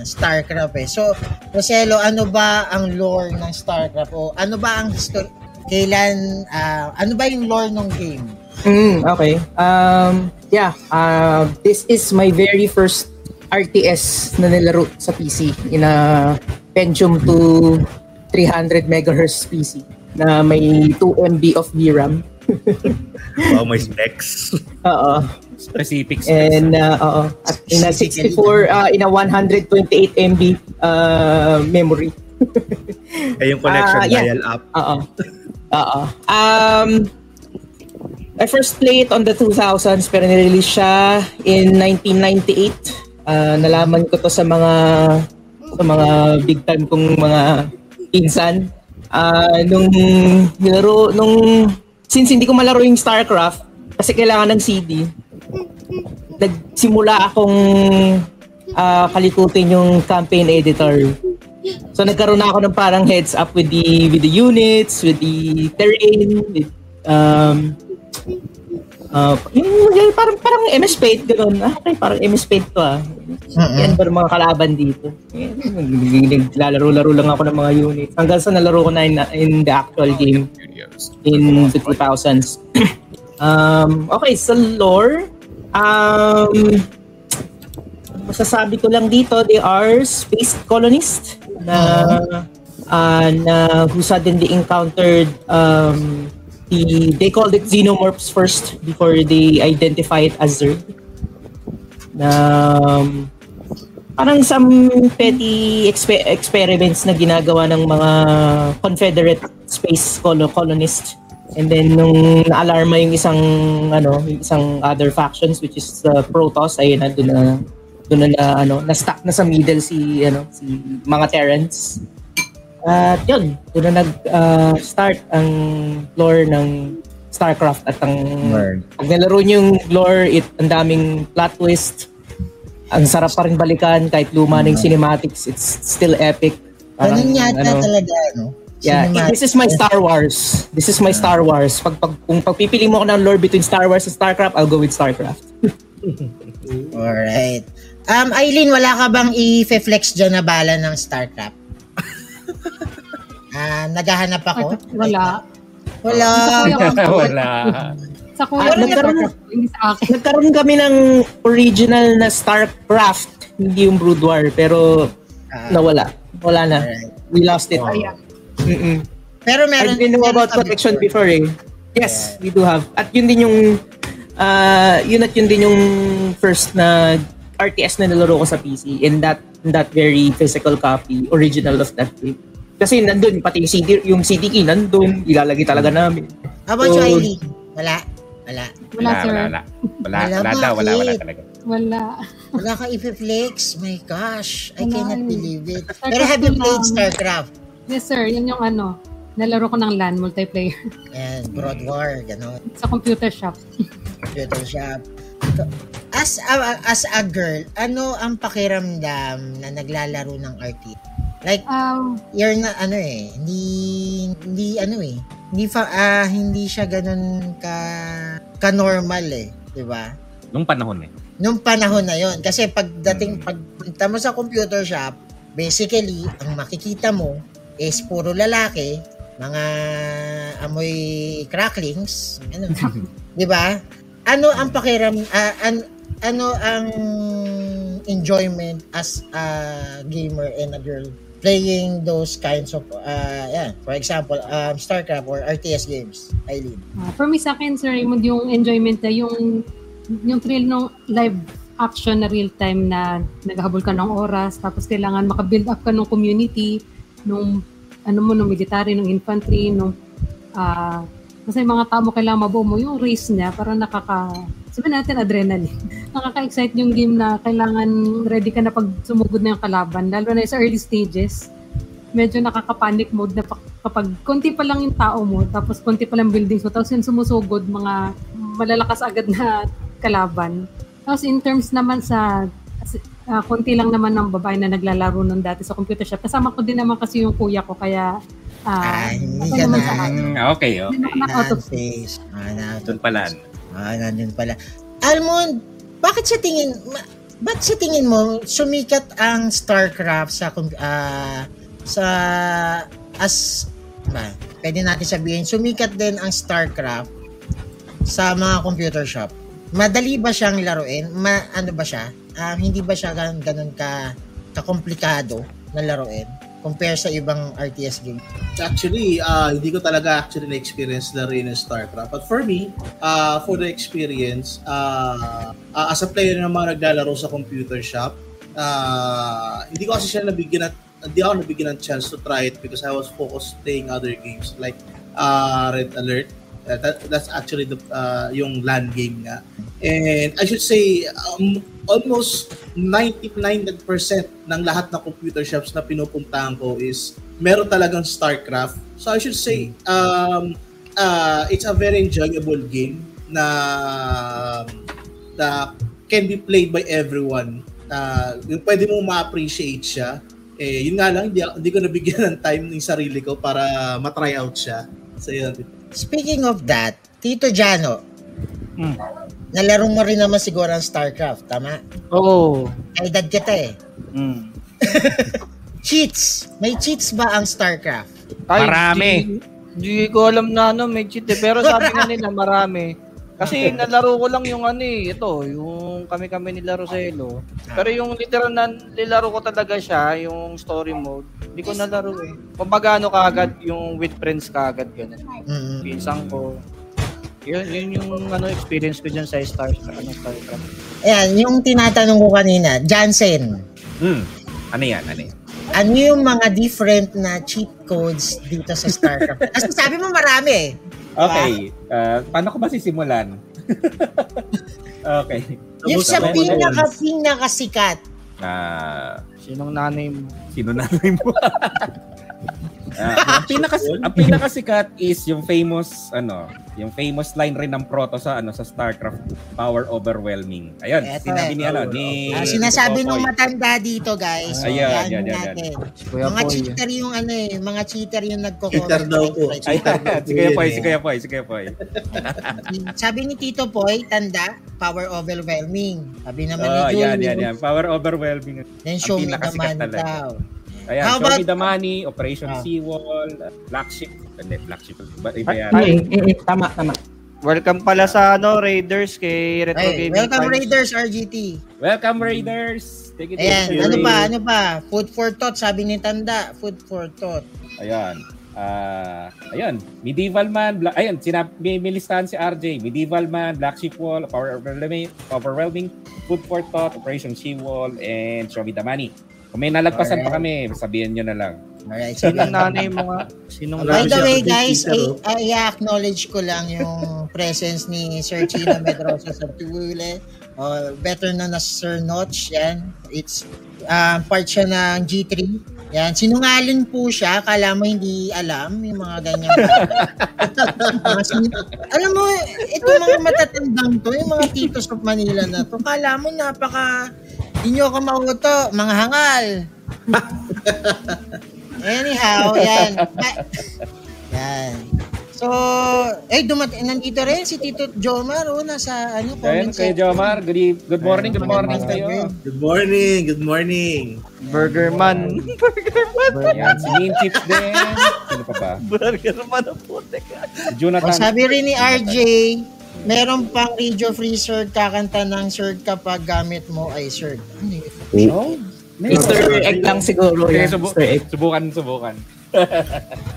StarCraft eh. So, Roselo, ano ba ang lore ng StarCraft? O ano ba ang history? Kailan, ah, ano ba yung lore ng game? Mm, okay. Um, yeah, uh, this is my very first RTS na nilaro sa PC in a Pentium 2 300 megahertz PC na may 2 MB of VRAM. Wow, my specs. Oo. Specific specs. And uh, oo. At in a 64 uh, in a 128 MB uh, memory. Eh, yung connection Ah, yeah. dial up. Oo. Oo. Um, I first played on the 2000s pero nirelease siya in 1998. Ah, nalaman ko to sa mga sa mga big time kong mga pinsan. Ah, nung nilaro nung since hindi ko malaro yung StarCraft kasi kailangan ng CD. Nagsimula akong ah, kalikutin yung campaign editor So nagkaroon na ako ng parang heads up with the with the units, with the terrain, with um uh, yung, yung parang parang MS Paint ganoon. Ah, okay, parang MS Paint to ah. Yan ba mga kalaban dito? Naglalaro-laro lang ako ng mga units. Hanggang sa nalaro ko na in, in the actual game in the 2000s. um, okay, sa lore, um, masasabi ko lang dito, they are space colonists na uh, na who suddenly encountered um, the they called it xenomorphs first before they identify it as Zerg. Um, parang some petty expe- experiments na ginagawa ng mga Confederate space col- colonists. And then nung na-alarma yung isang ano, isang other factions which is the Protoss, ayun na doon na doon na ano, na stuck na sa middle si ano, si mga Terrans. At yun, doon na nag uh, start ang lore ng StarCraft at ang Word. pag nalaro niyo yung lore, it ang daming plot twist. Ang sarap pa rin balikan kahit luma na yung cinematics, it's still epic. Parang, Ganun yata ano, talaga, no? Yeah, Cinematic. this is my Star Wars. This is my Star Wars. Pag, pag kung pagpipili mo ako ng lore between Star Wars and StarCraft, I'll go with StarCraft. Alright. Um, Eileen, wala ka bang i-flex dyan na bala ng StarCraft? Ah, naghahanap ako? Wala. Wala. Wala. Sa kuya ko nagkaroon- hindi sa akin. Nagkaroon kami ng original na StarCraft, hindi yung Brood War, pero Ah, nawala. Wala na. We lost it. Ayan. Mm-mm. Pero meron, I didn't know meron about protection before eh. Yes, we do have. At yun din yung uh, yun at yun din yung first na RTS na nilaro ko sa PC in that that very physical copy, original of that game. Kasi nandun, pati yung CD, yung CD key nandun, ilalagay talaga namin. How about you, So, Eileen? Wala. Wala. Wala, sir. Wala, wala. Wala, Wala, wala daw, wala, wala talaga. Wala. Wala ka i-flex. My gosh. I Wala cannot believe it. StarCraft Pero have you played. StarCraft? Yes, sir. Yan yung ano. Nalaro ko ng LAN multiplayer And Broad War, gano'n. sa computer shop. Computer shop. As a, as a girl, ano ang pakiramdam na naglalaro ng RTS? Like, Um, you're na, ano eh, hindi, hindi, ano eh, hindi, fa, ah, hindi siya ganun ka, ka-normal eh, di ba? Nung panahon eh. Nung panahon na yon kasi pagdating, pagpunta mo sa computer shop, basically, ang makikita mo is puro lalaki, mga amoy cracklings, ano, di ba? Ano ang pakiram, ah, an- ano ang enjoyment as a gamer and a girl playing those kinds of, uh, yeah, for example, um, StarCraft or RTS games, Eileen? uh, for me sa akin, sir Raymond, yung enjoyment na yung yung thrill ng live action na real time na naghahabol ka ng oras tapos kailangan makabuild up ka ng community nung ano mo nung military nung infantry nung ah kasi mga tao kailangan mabuo mo yung race niya para nakaka sabihin natin adrenaline. Nakaka-excite yung game na kailangan ready ka na pag sumugod na yung kalaban lalo na sa early stages. Medyo nakaka-panic mode na pa- kapag konti pa lang yung tao mo tapos konti pa lang buildings mo tapos yung sumusugod mga malalakas agad na kalaban. Tapos in terms naman sa ah, konti lang naman ng babae na naglalaro nun dati sa computer shop kasama ko din naman kasi yung kuya ko kaya ah Ah, hindi naman na. sa akin. Mm, okay, Hindi okay. naman ako out of face. Ah, na, Doon pala. Ah, nandun pala. Almond, bakit sa tingin, ma- ba't sa tingin mo sumikat ang StarCraft sa ah, sa as ba, pwede natin sabihin sumikat din ang StarCraft sa mga computer shop. Madali ba siyang laruin? Ma, ano ba siya? Ah, hindi ba siya ganun, ganun ka kakomplikado na laruin compare sa ibang RTS game? Actually, ah, hindi ko talaga actually na-experience na rin ng StarCraft. But for me, ah, for the experience, ah, ah, as a player na mga naglalaro sa computer shop, ah, hindi ko kasi siya nabigyan at hindi ako nabigyan ng chance to try it because I was focused playing other games like ah, Red Alert. That, that's actually the uh, yung LAN game nga. And I should say um, almost 99% ng lahat ng computer shops na pinupuntahan ko is meron talagang StarCraft. So I should say um, uh, it's a very enjoyable game na na can be played by everyone. Uh, yung pwede mo ma-appreciate siya Eh, yun nga lang, hindi, hindi ko nabigyan ng time ng sarili ko para matry out siya. So, yun. Speaking of that, Tito Jano, Hmm. nalaro mo rin naman siguro ang StarCraft, tama? Oo. Ay, edad kita eh. Hmm. Cheats! May cheats ba ang StarCraft? Ay, Marami. Di, di ko alam na ano, may cheat eh. Pero sabi nga nila marami. Kasi nalaro ko lang yung ano eh, ito, yung kami-kami nila Roselo. Pero yung literal na nilaro ko talaga siya, yung story mode, hindi ko nalaro eh. Kumbaga ano kaagad, yung with friends kaagad ganun. Mm. Pinsang ko. Yun, yun yung ano experience ko dyan sa Star, ano, StarCraft. Ayan, yung tinatanong ko kanina, Jansen, Hmm. Ano yan? Ano yan? Ano yung mga different na cheat codes dito sa StarCraft? Kasi sabi mo marami eh. Okay. ah, paano ko ba sisimulan? okay. Yung sa Sabay mo na pinaka, yan. pinakasikat. Ah, Sinong nanay mo? sino na mo? Ah, ang pinaka ang pinakasikat is yung famous ano, yung famous line rin ng Proto sa ano sa StarCraft, power overwhelming. Ayun, Eto sinabi eh. ni ano ni Ah, sinasabi nung matanda dito, guys. So, yan yan, yan, natin. Si Kuya Mga Poy. cheater yung ano eh, mga cheater yung nagko Cheater daw po. Po si Kuya Poy, eh. si Kuya Poy, si Kuya Poy. Sabi ni Tito Poy, tanda, power overwhelming. Sabi naman Oh, ni yan, Julie, yan, yan. Power overwhelming. then show me the talaga. daw. Ayan, How Show about- Me the Money, Operation Ah. Seawall, uh, Black Ship. Hindi, Black Ship. Ba, iba yan. Ay. Mm, tama, tama. Welcome pala sa ano Raiders kay Retro Ay, Gaming welcome Times. Raiders RGT. Welcome Raiders! Take it Ayan, easy. ano pa, ano pa? Food for thought, sabi ni Tanda. Food for thought. Ayan. Ah, ayun, Medieval Man, Bla- ayun, sinab may, may listahan si RJ. Medieval Man, Black Sheep Wall, Power Overwhelming, Overwhelming Food for Thought, Operation She Wall, and Show Me the Money. Kung may nalagpasan pa kami, sabihin nyo na lang. Alright, sige. Sinong nanay mo nga? Sinong By the way, guys, dito, no? I, I acknowledge ko lang yung presence ni Sir Chino Medrosa sa Tuwile. Uh, better known as Sir Notch. Yan. It's uh, part siya ng G3. Yan. Sinungaling po siya. Kala mo hindi alam yung mga ganyan. alam mo, ito mga matatandang to, yung mga titos of Manila na to. Kala mo napaka hindi nyo ako mauto, mga hangal. Anyhow, yan. Yan. So, eh, dumating, nandito rin si Tito Jomar, oh, nasa, ano, comment kayo Jomar, good, eve- good morning, good morning Good kayo. morning. Good morning, good morning. Burger Man? Ayan, si Mean Chips din. Sino pa ba? Burger Man ang putek. Si Jonathan. Oh, sabi rin ni RJ, meron pang radio free surge kakanta ng surge kapag gamit mo ay surge. Ano yun? Oh, Easter egg lang siguro yan. subu- subukan, subukan.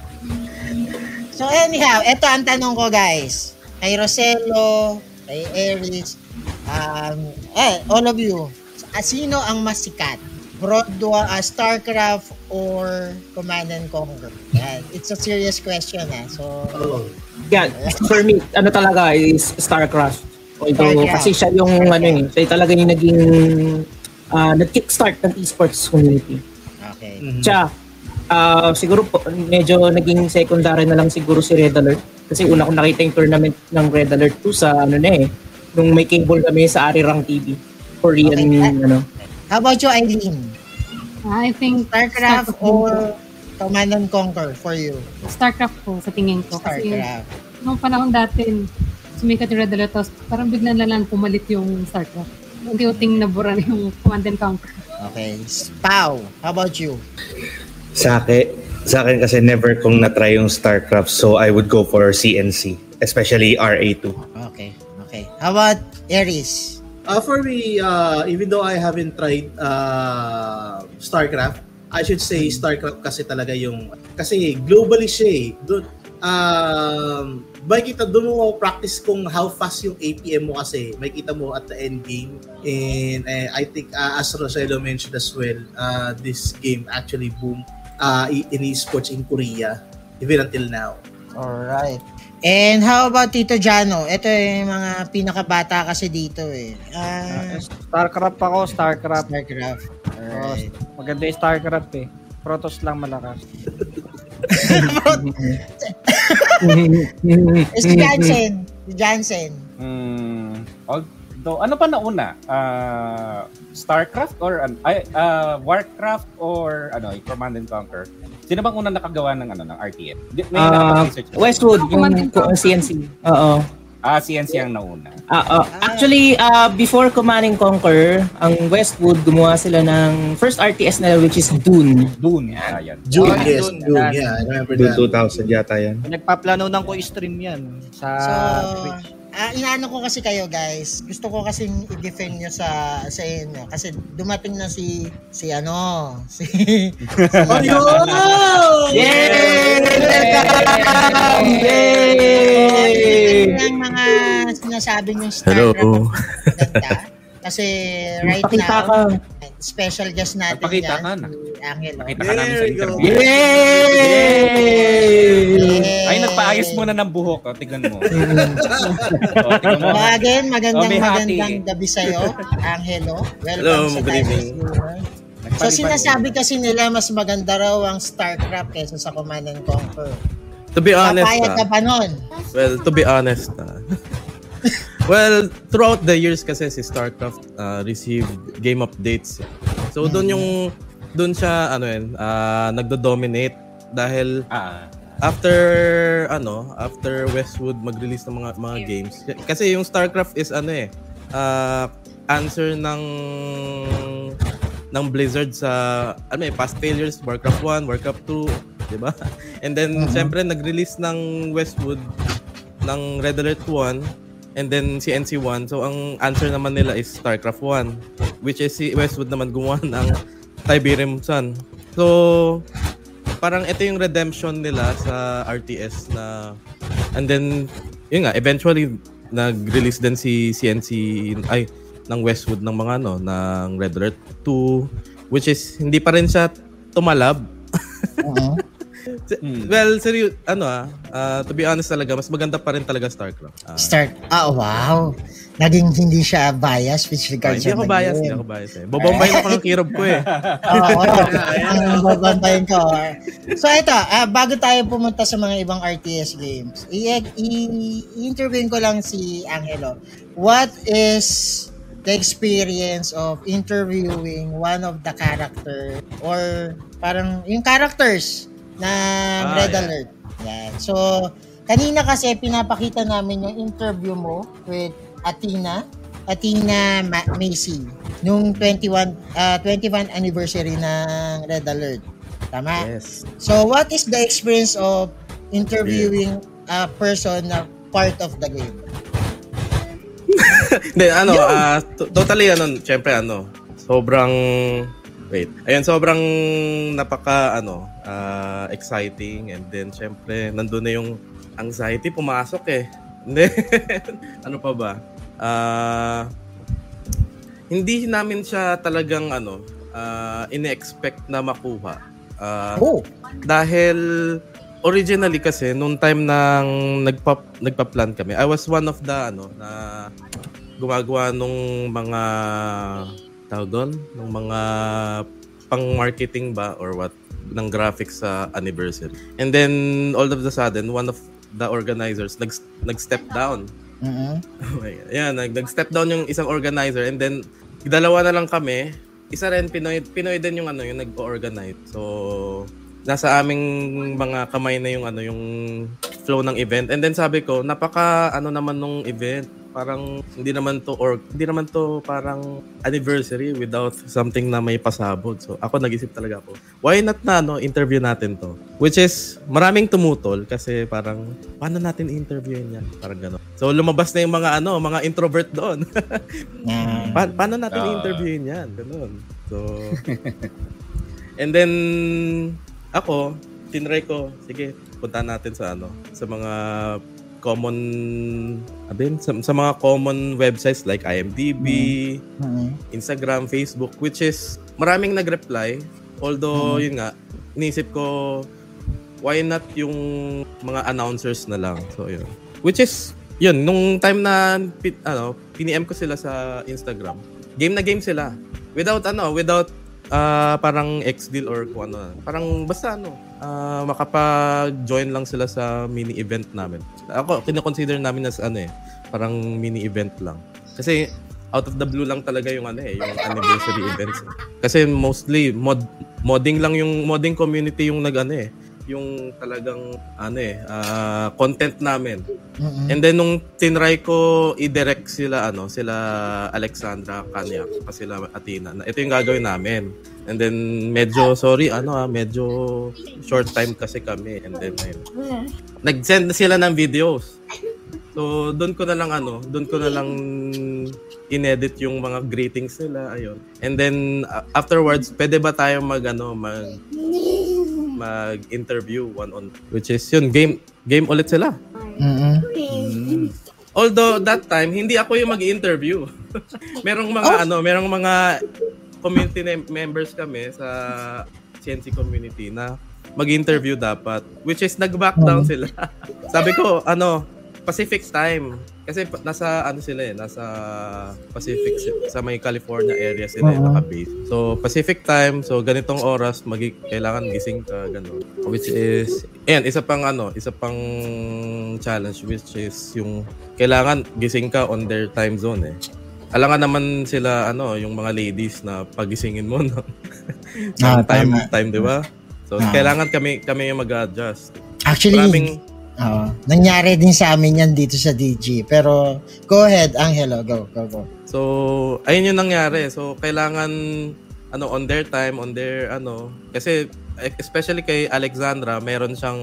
So anyhow, ito ang tanong ko guys. Kay Roselo, kay Eris, um, eh, all of you, sino ang mas sikat? Broad uh, StarCraft or Command and Conquer? Yan. It's a serious question ah. So, Oh, Yeah, for me, ano talaga is StarCraft. Although, Starcraft. kasi siya yung ano eh, siya talaga yung naging uh, nag-kickstart ng esports community. okay. mhm. Siya, ah, siguro po, medyo naging secondary na lang siguro si Red Alert. Kasi una ko nakita yung tournament ng Red Alert 2 sa ano na eh, nung may cable kami sa Arirang TV. Korean, Okay. ano. How about you, Eileen? I think StarCraft StarCraft or Command and Conquer for you? StarCraft po sa tingin ko. Kasi StarCraft. nung panahon dati, sumikat yung Red Alert, tapos parang bigla na lang pumalit yung StarCraft. Unti-unting nabura na yung Command and Conquer. Okay. Pau, how about you? Sa akin, sa akin kasi never kong na-try yung StarCraft so I would go for CNC, especially RA2. Okay. Okay. How about Aries? Uh, for me, uh, even though I haven't tried uh, StarCraft, I should say StarCraft kasi talaga yung kasi globally siya eh. Doon um makikita doon mo practice kung how fast yung APM mo kasi makikita mo at the end game and eh, I think uh, as Roselo mentioned as well uh, this game actually boom uh, in esports in Korea even until now Alright. And how about Tito Jano? Ito yung mga pinakabata kasi dito eh. Ah, Starcraft ako, Starcraft. StarCraft. Alright. Maganda yung Starcraft eh. Protoss lang malakas. Eh, si Jansen. Si Jansen. Hmm, all, Do, ano pa nauna? Uh, Starcraft or an- ay, uh, Warcraft or ano, Command and Conquer? Sino bang unang nakagawa ng ano ng RTS? Di, may ba? Westwood, yung CNC. Oo. Ah, CNC ang nauna. Ah, ah. actually, uh, before Command and Conquer, ang Westwood gumawa sila ng first RTS nila which is Dune. Dune. Ah, yan. June, Oh, yes. June, yeah, I remember that. 2000 yata yan. Nagpaplano ng ko stream yan sa So, Twitch. Ah, inaano ko kasi kayo guys. Gusto ko kasing i-defend nyo sa sa inyo kasi dumating na si si ano, si Oh, yun! Yay! yung mga sinasabi nyo Hello. ganda. Kasi right Pakita now, ka. special guest natin Nagpakita yan, ka na. si Angelo. Nakita ka namin sa interview. Yay! Ay, nagpaayos muna ng buhok. Oh, tignan mo. oh, tignan mo. So again, magandang Oh, hati. magandang gabi sa'yo, Angelo. Welcome Hello, sa good evening. So sinasabi kasi nila mas maganda raw ang StarCraft kaysa sa Command and Conquer. To be honest, Papayag ka ah, ba nun? well, to be honest, ah, well, throughout the years kasi si StarCraft ah, received game updates. So doon yung doon siya ano yun, ah, nagdo-dominate dahil Ah, after ano, after Westwood mag-release ng mga mga games. Kasi yung StarCraft is ano eh, ah, answer ng ng Blizzard sa ano eh, past failures, Warcraft 1, Warcraft 2, 'di ba? And then syempre nag-release ng Westwood ng Red Alert 1 and then si NC1. So ang answer naman nila is StarCraft 1 which is si Westwood naman gumawa ng Tiberium Sun. So parang ito yung redemption nila sa RTS na and then yun nga eventually nag-release din si CNC ay ng Westwood ng mga ano ng Red Alert 2 which is hindi pa rin siya tumalab Hmm. well seryo ano ah ah, to be honest talaga mas maganda pa rin talaga StarCraft Ah, Start. Ah, wow. Naging hindi siya bias with ah, regards hindi sa ako bias hindi ako bias eh bobombayin ako ng kirob ko eh Oo, ang babantayan ko. So ito, ah, bago tayo pumunta sa mga ibang RTS games, i- i- i-interview ko lang si Angelo. What is the experience of interviewing one of the character or parang yung characters ng Ah, Red yeah. Alert. Yan. So, kanina kasi pinapakita namin yung interview mo with Athena, Athena Ma- Macy, nung 21 ah, 21 anniversary ng Red Alert. Tama? yes So, what is the experience of interviewing a person na part of the game? Hindi, ano, to- totally, ano, syempre, ano, sobrang, wait, ayun, sobrang napaka, ano, ah, exciting, and then, syempre, nandun na yung anxiety, pumasok eh. Ano pa ba? Ah, hindi namin siya talagang, ano, ah, ine-expect na makuha. Ah, Oh, dahil originally kasi nung time nang nagpa nagpa-plan kami, I was one of the ano na gumagawa nung mga tawag doon, nung mga pang-marketing ba or what ng graphics sa anniversary. And then all of the sudden one of the organizers nag nag-step down. mhm. Oh my God. Yan, nag, nag-step down yung isang organizer and then dalawa na lang kami. Isa rin Pinoy, Pinoy din yung ano, yung nag-organize. So nasa aming mga kamay na yung ano, yung flow ng event. And then sabi ko, napaka ano naman nung event. Parang hindi naman to or hindi naman to parang anniversary without something na may pasabog. So ako nag-isip talaga ako, why not na no interview natin to? Which is maraming tumutol kasi parang paano natin i-interviewin yan? Parang gano'n. So lumabas na yung mga ano, mga introvert doon. Ah. Pa- paano natin Ah. i-interviewin yan? Ganun. So, and then, ako, tinry ko, sige, punta natin sa ano, sa mga common, abin, sa, sa mga common websites like IMDb, Mhm. Instagram, Facebook, which is, maraming nag-reply. Although, yun nga, inisip ko, why not yung mga announcers na lang? So, yun. Which is, yun, nung time na, ano, piniem ko sila sa Instagram, game na game sila. Without, ano, without, ah, parang ex-deal or kung ano. Parang basta, ano, ah, makapag-join lang sila sa mini-event namin. Ako, kinoconsider namin as, ano eh, parang mini-event lang. Kasi, out of the blue lang talaga yung ano eh, yung anniversary events. Kasi mostly mod modding lang yung modding community yung nag ano eh, yung talagang ano eh, ah, content namin. Mm-mm. And then nung tinry ko i-direct sila ano, sila Alexandra Kanyak pa sila Athena. Na ito yung gagawin namin. And then medyo sorry ano ah, medyo short time kasi kami and then ayun. Nag-send na sila ng videos. So doon ko na lang ano, doon ko na lang inedit yung mga greetings nila ayun. And then uh, afterwards, pwede ba tayo mag ano, mag mag-interview one on which is yun game game ulit sila. Mm-mm. Although that time hindi ako yung mag-interview. merong mga ano, merong mga community members kami sa CNC community na mag-interview dapat which is nag-back down sila. Sabi ko, ano, Pacific time. Kasi nasa ano sila eh, nasa Pacific sa may California area sila Oo. naka-base. So Pacific time, so ganitong oras magi kailangan gising ka ganun. Which is ayan, isa pang ano, isa pang challenge which is yung kailangan gising ka on their time zone eh. Alangan naman sila ano, yung mga ladies na pagisingin mo no. Ah, time tama. time, 'di ba? So Ah. kailangan kami kami yung mag-adjust. Actually, Maraming oo. nangyari din sa amin yan dito sa DG. Pero, go ahead, Angelo. Go, go, go. So, ayun yung nangyari. So, kailangan ano on their time, on their ano kasi especially kay Alexandra, meron siyang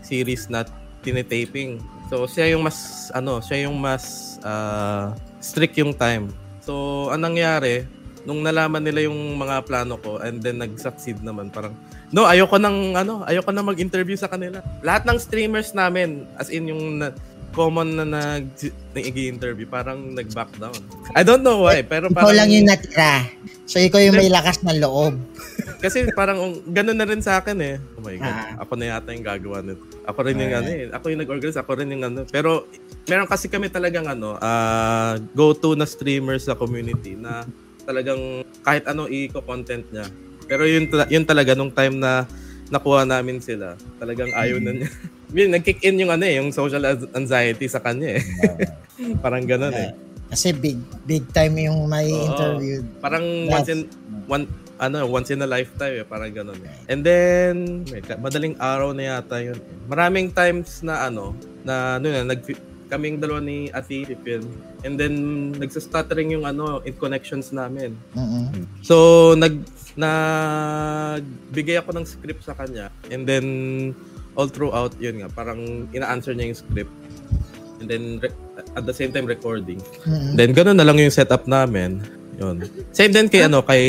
series na tinitaping. So, siya yung mas ano, siya yung mas ah, strict yung time. So, anong nangyari nung nalaman nila yung mga plano ko and then nag-succeed naman parang no ayoko nang ano ayoko na mag-interview sa kanila lahat ng streamers namin as in yung na, common na nag nag-interview parang nag-back down I don't know why pero Ikaw parang lang yung natira. So, ikaw yung may lakas ng loob. kasi parang ganun na rin sa akin eh oh my god Ah. ako na yata yung gagawa nito ako rin yung Ah. ano eh ako yung nag-organize ako rin yung ano pero meron kasi kami talagang ano ah go-to na streamers sa community na talagang kahit ano i-content niya pero yun, yun talaga nung time na nakuha namin sila talagang ayaw na niya Yun, nag-kick in yung ano eh, yung social anxiety sa kanya eh. parang ganun eh. Kasi big, big time yung may Oo. interview. Parang once in one ano, once in a lifetime eh, parang ganun. eh. And then, wait, madaling araw na yata yun. Maraming times na ano, na ano na, nag kaming dalawa ni Ate film. And then, nagsastuttering yung ano, in connections namin. Mm-mm. So, nag nagbigay ako ng script sa kanya. And then, all throughout, yun nga, parang ina-answer niya yung script. And then, re- at the same time, recording. Mm-mm. Then ganun na lang yung setup namin. Yun. Same din kay ano kay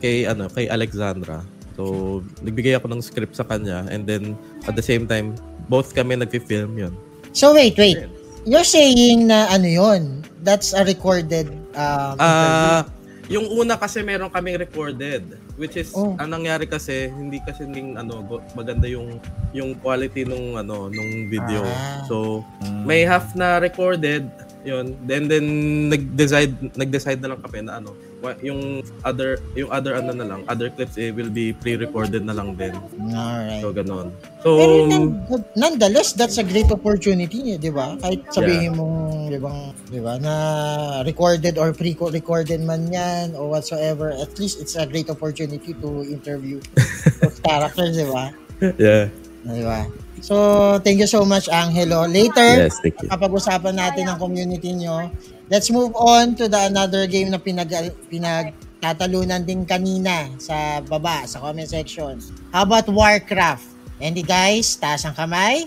kay ano kay Alexandra. So nagbigay ako ng script sa kanya and then at the same time both kami nagfi-film yun. So, wait, wait. You're saying na ano yon That's a recorded um, interview. Yung una kasi meron kaming recorded which is Oh. ang nangyari kasi hindi kasi ding ano maganda yung yung quality nung ano nung video. Ah. So may half na recorded yun then then nag-decide nag-decide na lang kami na ano yung other yung other ano na lang other clips eh, will be pre-recorded na lang din Alright. so ganon Pero so nan- nonetheless, that's a great opportunity, eh, di ba? Kahit sabihin mong, di ba, di ba, na recorded or pre-recorded man yan or whatsoever, at least it's a great opportunity to interview those characters, di ba? yeah Di ba? So, thank you so much, Angelo. Later, yes kapag-usapan natin ang community nyo. Let's move on to the another game na pinag pinagtatalunan din kanina sa baba, sa comment section. How about Warcraft? Andy guys, taas ang kamay.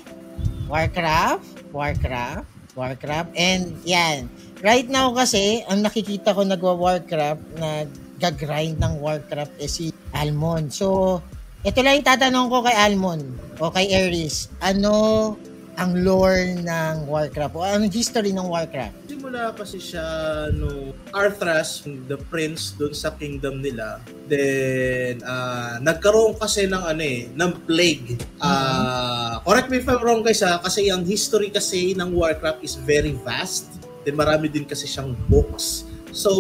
Warcraft, Warcraft, Warcraft. And yan, right now kasi, ang nakikita ko nagwa-Warcraft, nag-grind ng Warcraft eh si Almond. So, ito lang yung tatanong ko kay Almond o kay Aries. Ano ang lore ng Warcraft o anong history ng Warcraft? Simula kasi siya no Arthras, the prince doon sa kingdom nila. Then ah, nagkaroon kasi ng ano eh, ng plague. Ah, correct me if I'm wrong guys ha, kasi ang history kasi ng Warcraft is very vast. Then marami din kasi siyang books. So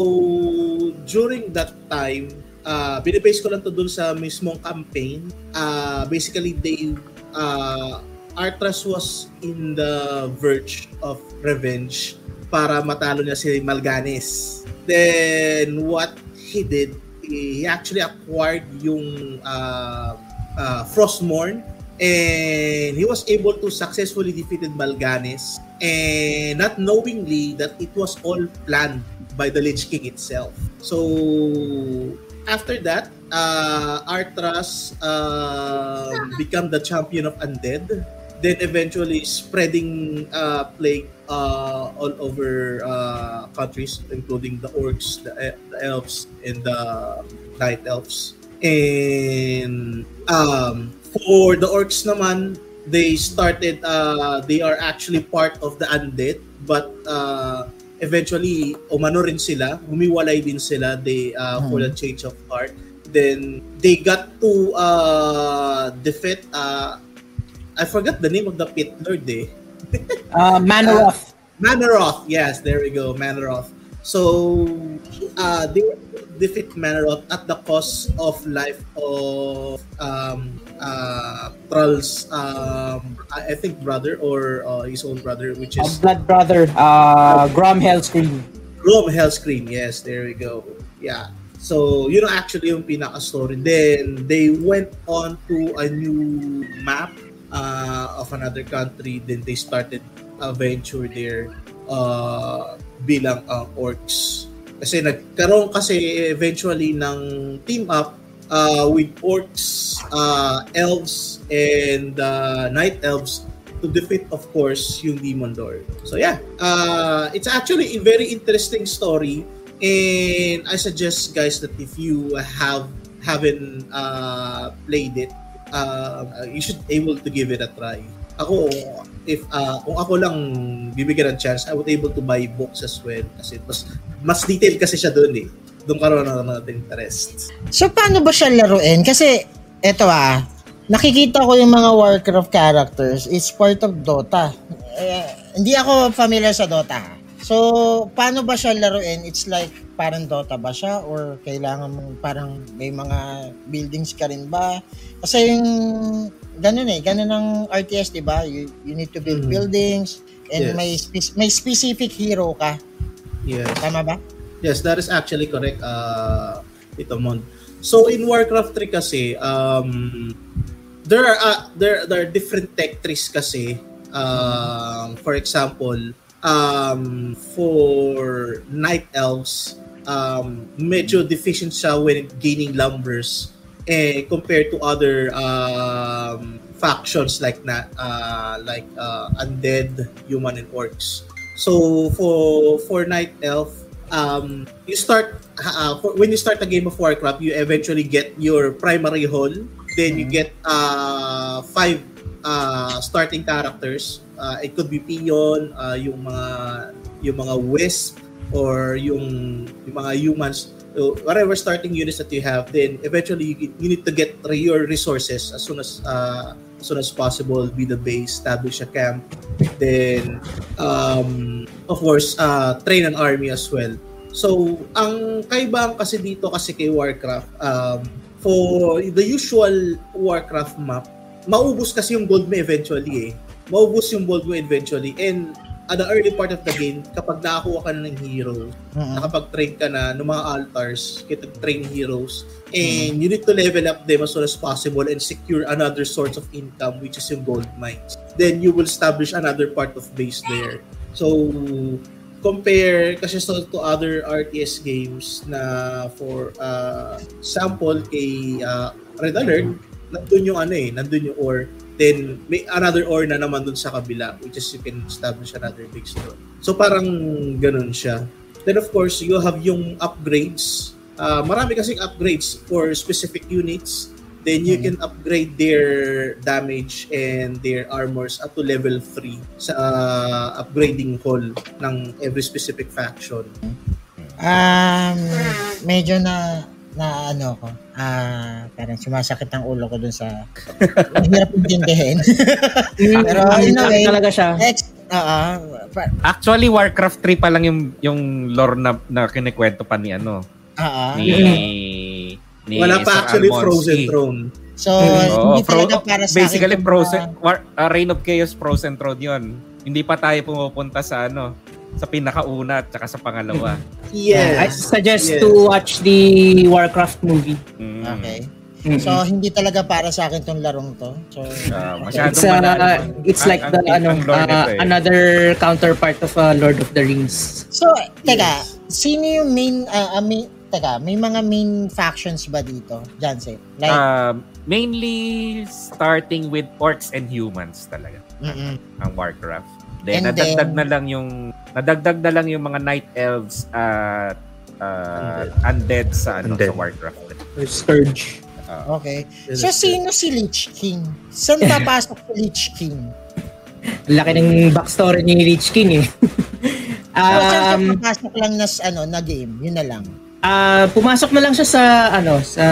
during that time, ah binibase ko lang to dun sa mismong campaign. Ah basically they ah Arthras was in the verge of revenge para matalo niya si Malganis. Then what he did, he actually acquired yung uh, uh, Frostmourne and he was able to successfully defeated Malganis and not knowingly that it was all planned by the Lich King itself. So after that, uh, Arthras uh, become the champion of Undead. Then eventually spreading uh, plague uh, all over uh, countries, including the orcs, the, the elves, and the night elves. And um, for the orcs naman, they started, uh, they are actually part of the undead, but uh, eventually, umano rin sila, humiwalay din sila they, uh, for the change of heart. Then, they got to uh, defeat, uh, I forgot the name of the pit lord eh. Uh, Manoroth. Manoroth, yes, there we go, Manoroth. So, uh, they defeat Manoroth at the cost of life of um, uh, Thrall's, um, I I think, brother or uh, his own brother, which Uh, is Blood Brother. Uh, Grom Hellscream. Rome Hellscream. Yes, there we go. Yeah. So, you know, actually yung pinaka-story. Then, they went on to a new map uh, of another country. Then, they started a venture there uh, bilang uh, orcs. Kasi nagkaroon kasi eventually ng team up uh, with orcs, uh, elves, and uh, night elves to defeat, of course, yung Demon Lord. So yeah, uh, it's actually a very interesting story, and I suggest guys that if you have haven't uh, played it, uh, you should able to give it a try. Ako, if uh, kung ako lang bibigyan ng chance, I would able to buy books as well kasi mas mas detailed kasi siya doon eh. Doon karoon ako ng interest. So, paano ba siya laruin? Kasi, eto ah, nakikita ko yung mga Warcraft characters is part of Dota. Eh, hindi ako familiar sa Dota. ha. So, paano ba siya laruin? It's like, parang Dota ba siya? Or kailangan mong parang may mga buildings ka rin ba? Kasi yung, ganun eh, ganun ang RTS, di ba? You, you need to build Mhm. buildings and Yes. may, spe- may specific hero ka. Yes. Tama ba? Yes, that is actually correct, uh, Tito Mon. So in Warcraft 3 kasi, um, there are uh, there there are different tech trees kasi. Um, for example, um, for night elves, um, medyo deficient siya when gaining lumbers eh, compared to other um, factions like na uh, like uh, undead, human, and orcs. So for for night elf, um, you start uh, for, when you start a game of Warcraft, you eventually get your primary hull. Then you get uh, five uh, starting characters. Uh, it could be Pion, uh, yung mga yung mga wisp or yung yung mga humans whatever starting units that you have then eventually you, you need to get your resources as soon as uh, as soon as possible be the base establish a camp then um, of course uh, train an army as well. So ang kaibang kasi dito kasi kay Warcraft um, for the usual Warcraft map maubos kasi yung gold mo eventually eh. Maubos yung gold mo eventually and at the early part of the game kapag nakakuha ka na ng hero Mhm. nakapag-train ka na ng mga altars, kita train heroes, and you need to level up them as soon as possible and secure another source of income, which is yung gold mines. Then you will establish another part of base there. So, compare kasi so to other RTS games na for uh, sample kay uh, Red Alert, nandun yung ano eh, nandun yung ore. Then, may another ore na naman dun sa kabila, which is you can establish another base doon. So, parang ganun siya. Then of course, you have yung upgrades. Uh, marami kasing upgrades for specific units. Then you can upgrade their damage and their armors up to level 3 sa uh, upgrading hall ng every specific faction. Um, medyo na na ano ko, ah, parang sumasakit ang ulo ko dun sa hirap intindihin. Pero in a way, talaga siya. ex, oo, pa- Actually, Warcraft 3 pa lang yung yung lore na, na kinikwento pa ni ano, oo. ni ni Wala Sir pa actually Almonsi. Frozen Throne. So, Oo, hindi Fro- talaga para sa basically akin. Frozen mga- War, uh, Reign of Chaos Frozen Throne 'yon. Hindi pa tayo pumupunta sa ano sa pinakauna at saka sa pangalawa. I Yes. suggest Yes. to watch the Warcraft movie. Mm. Okay. Mm-mm. So, hindi talaga para sa akin tong larong to. So, Ah, masyadong It's uh, malalim. it's Ang- like ang the ano ang nito uh, eh. another counterpart of uh, Lord of the Rings. so teka, sino yung main, uh, uh, main, teka, may mga main factions ba dito, Jansen? Like, Um, mainly starting with orcs and humans talaga mm-mm. ang Warcraft. Then And nadagdag then- na lang yung nadagdag na lang yung mga night elves at uh, undead sa ano Undead. sa Warcraft. Or Scourge. Uh, okay. So, sino si Lich King? Saan papasok si Lich King? Ang laki ng backstory ni Lich King eh. So, saan um, siya papasok lang na, ano, na game? Yun na lang. ah, pumasok na lang siya sa ano sa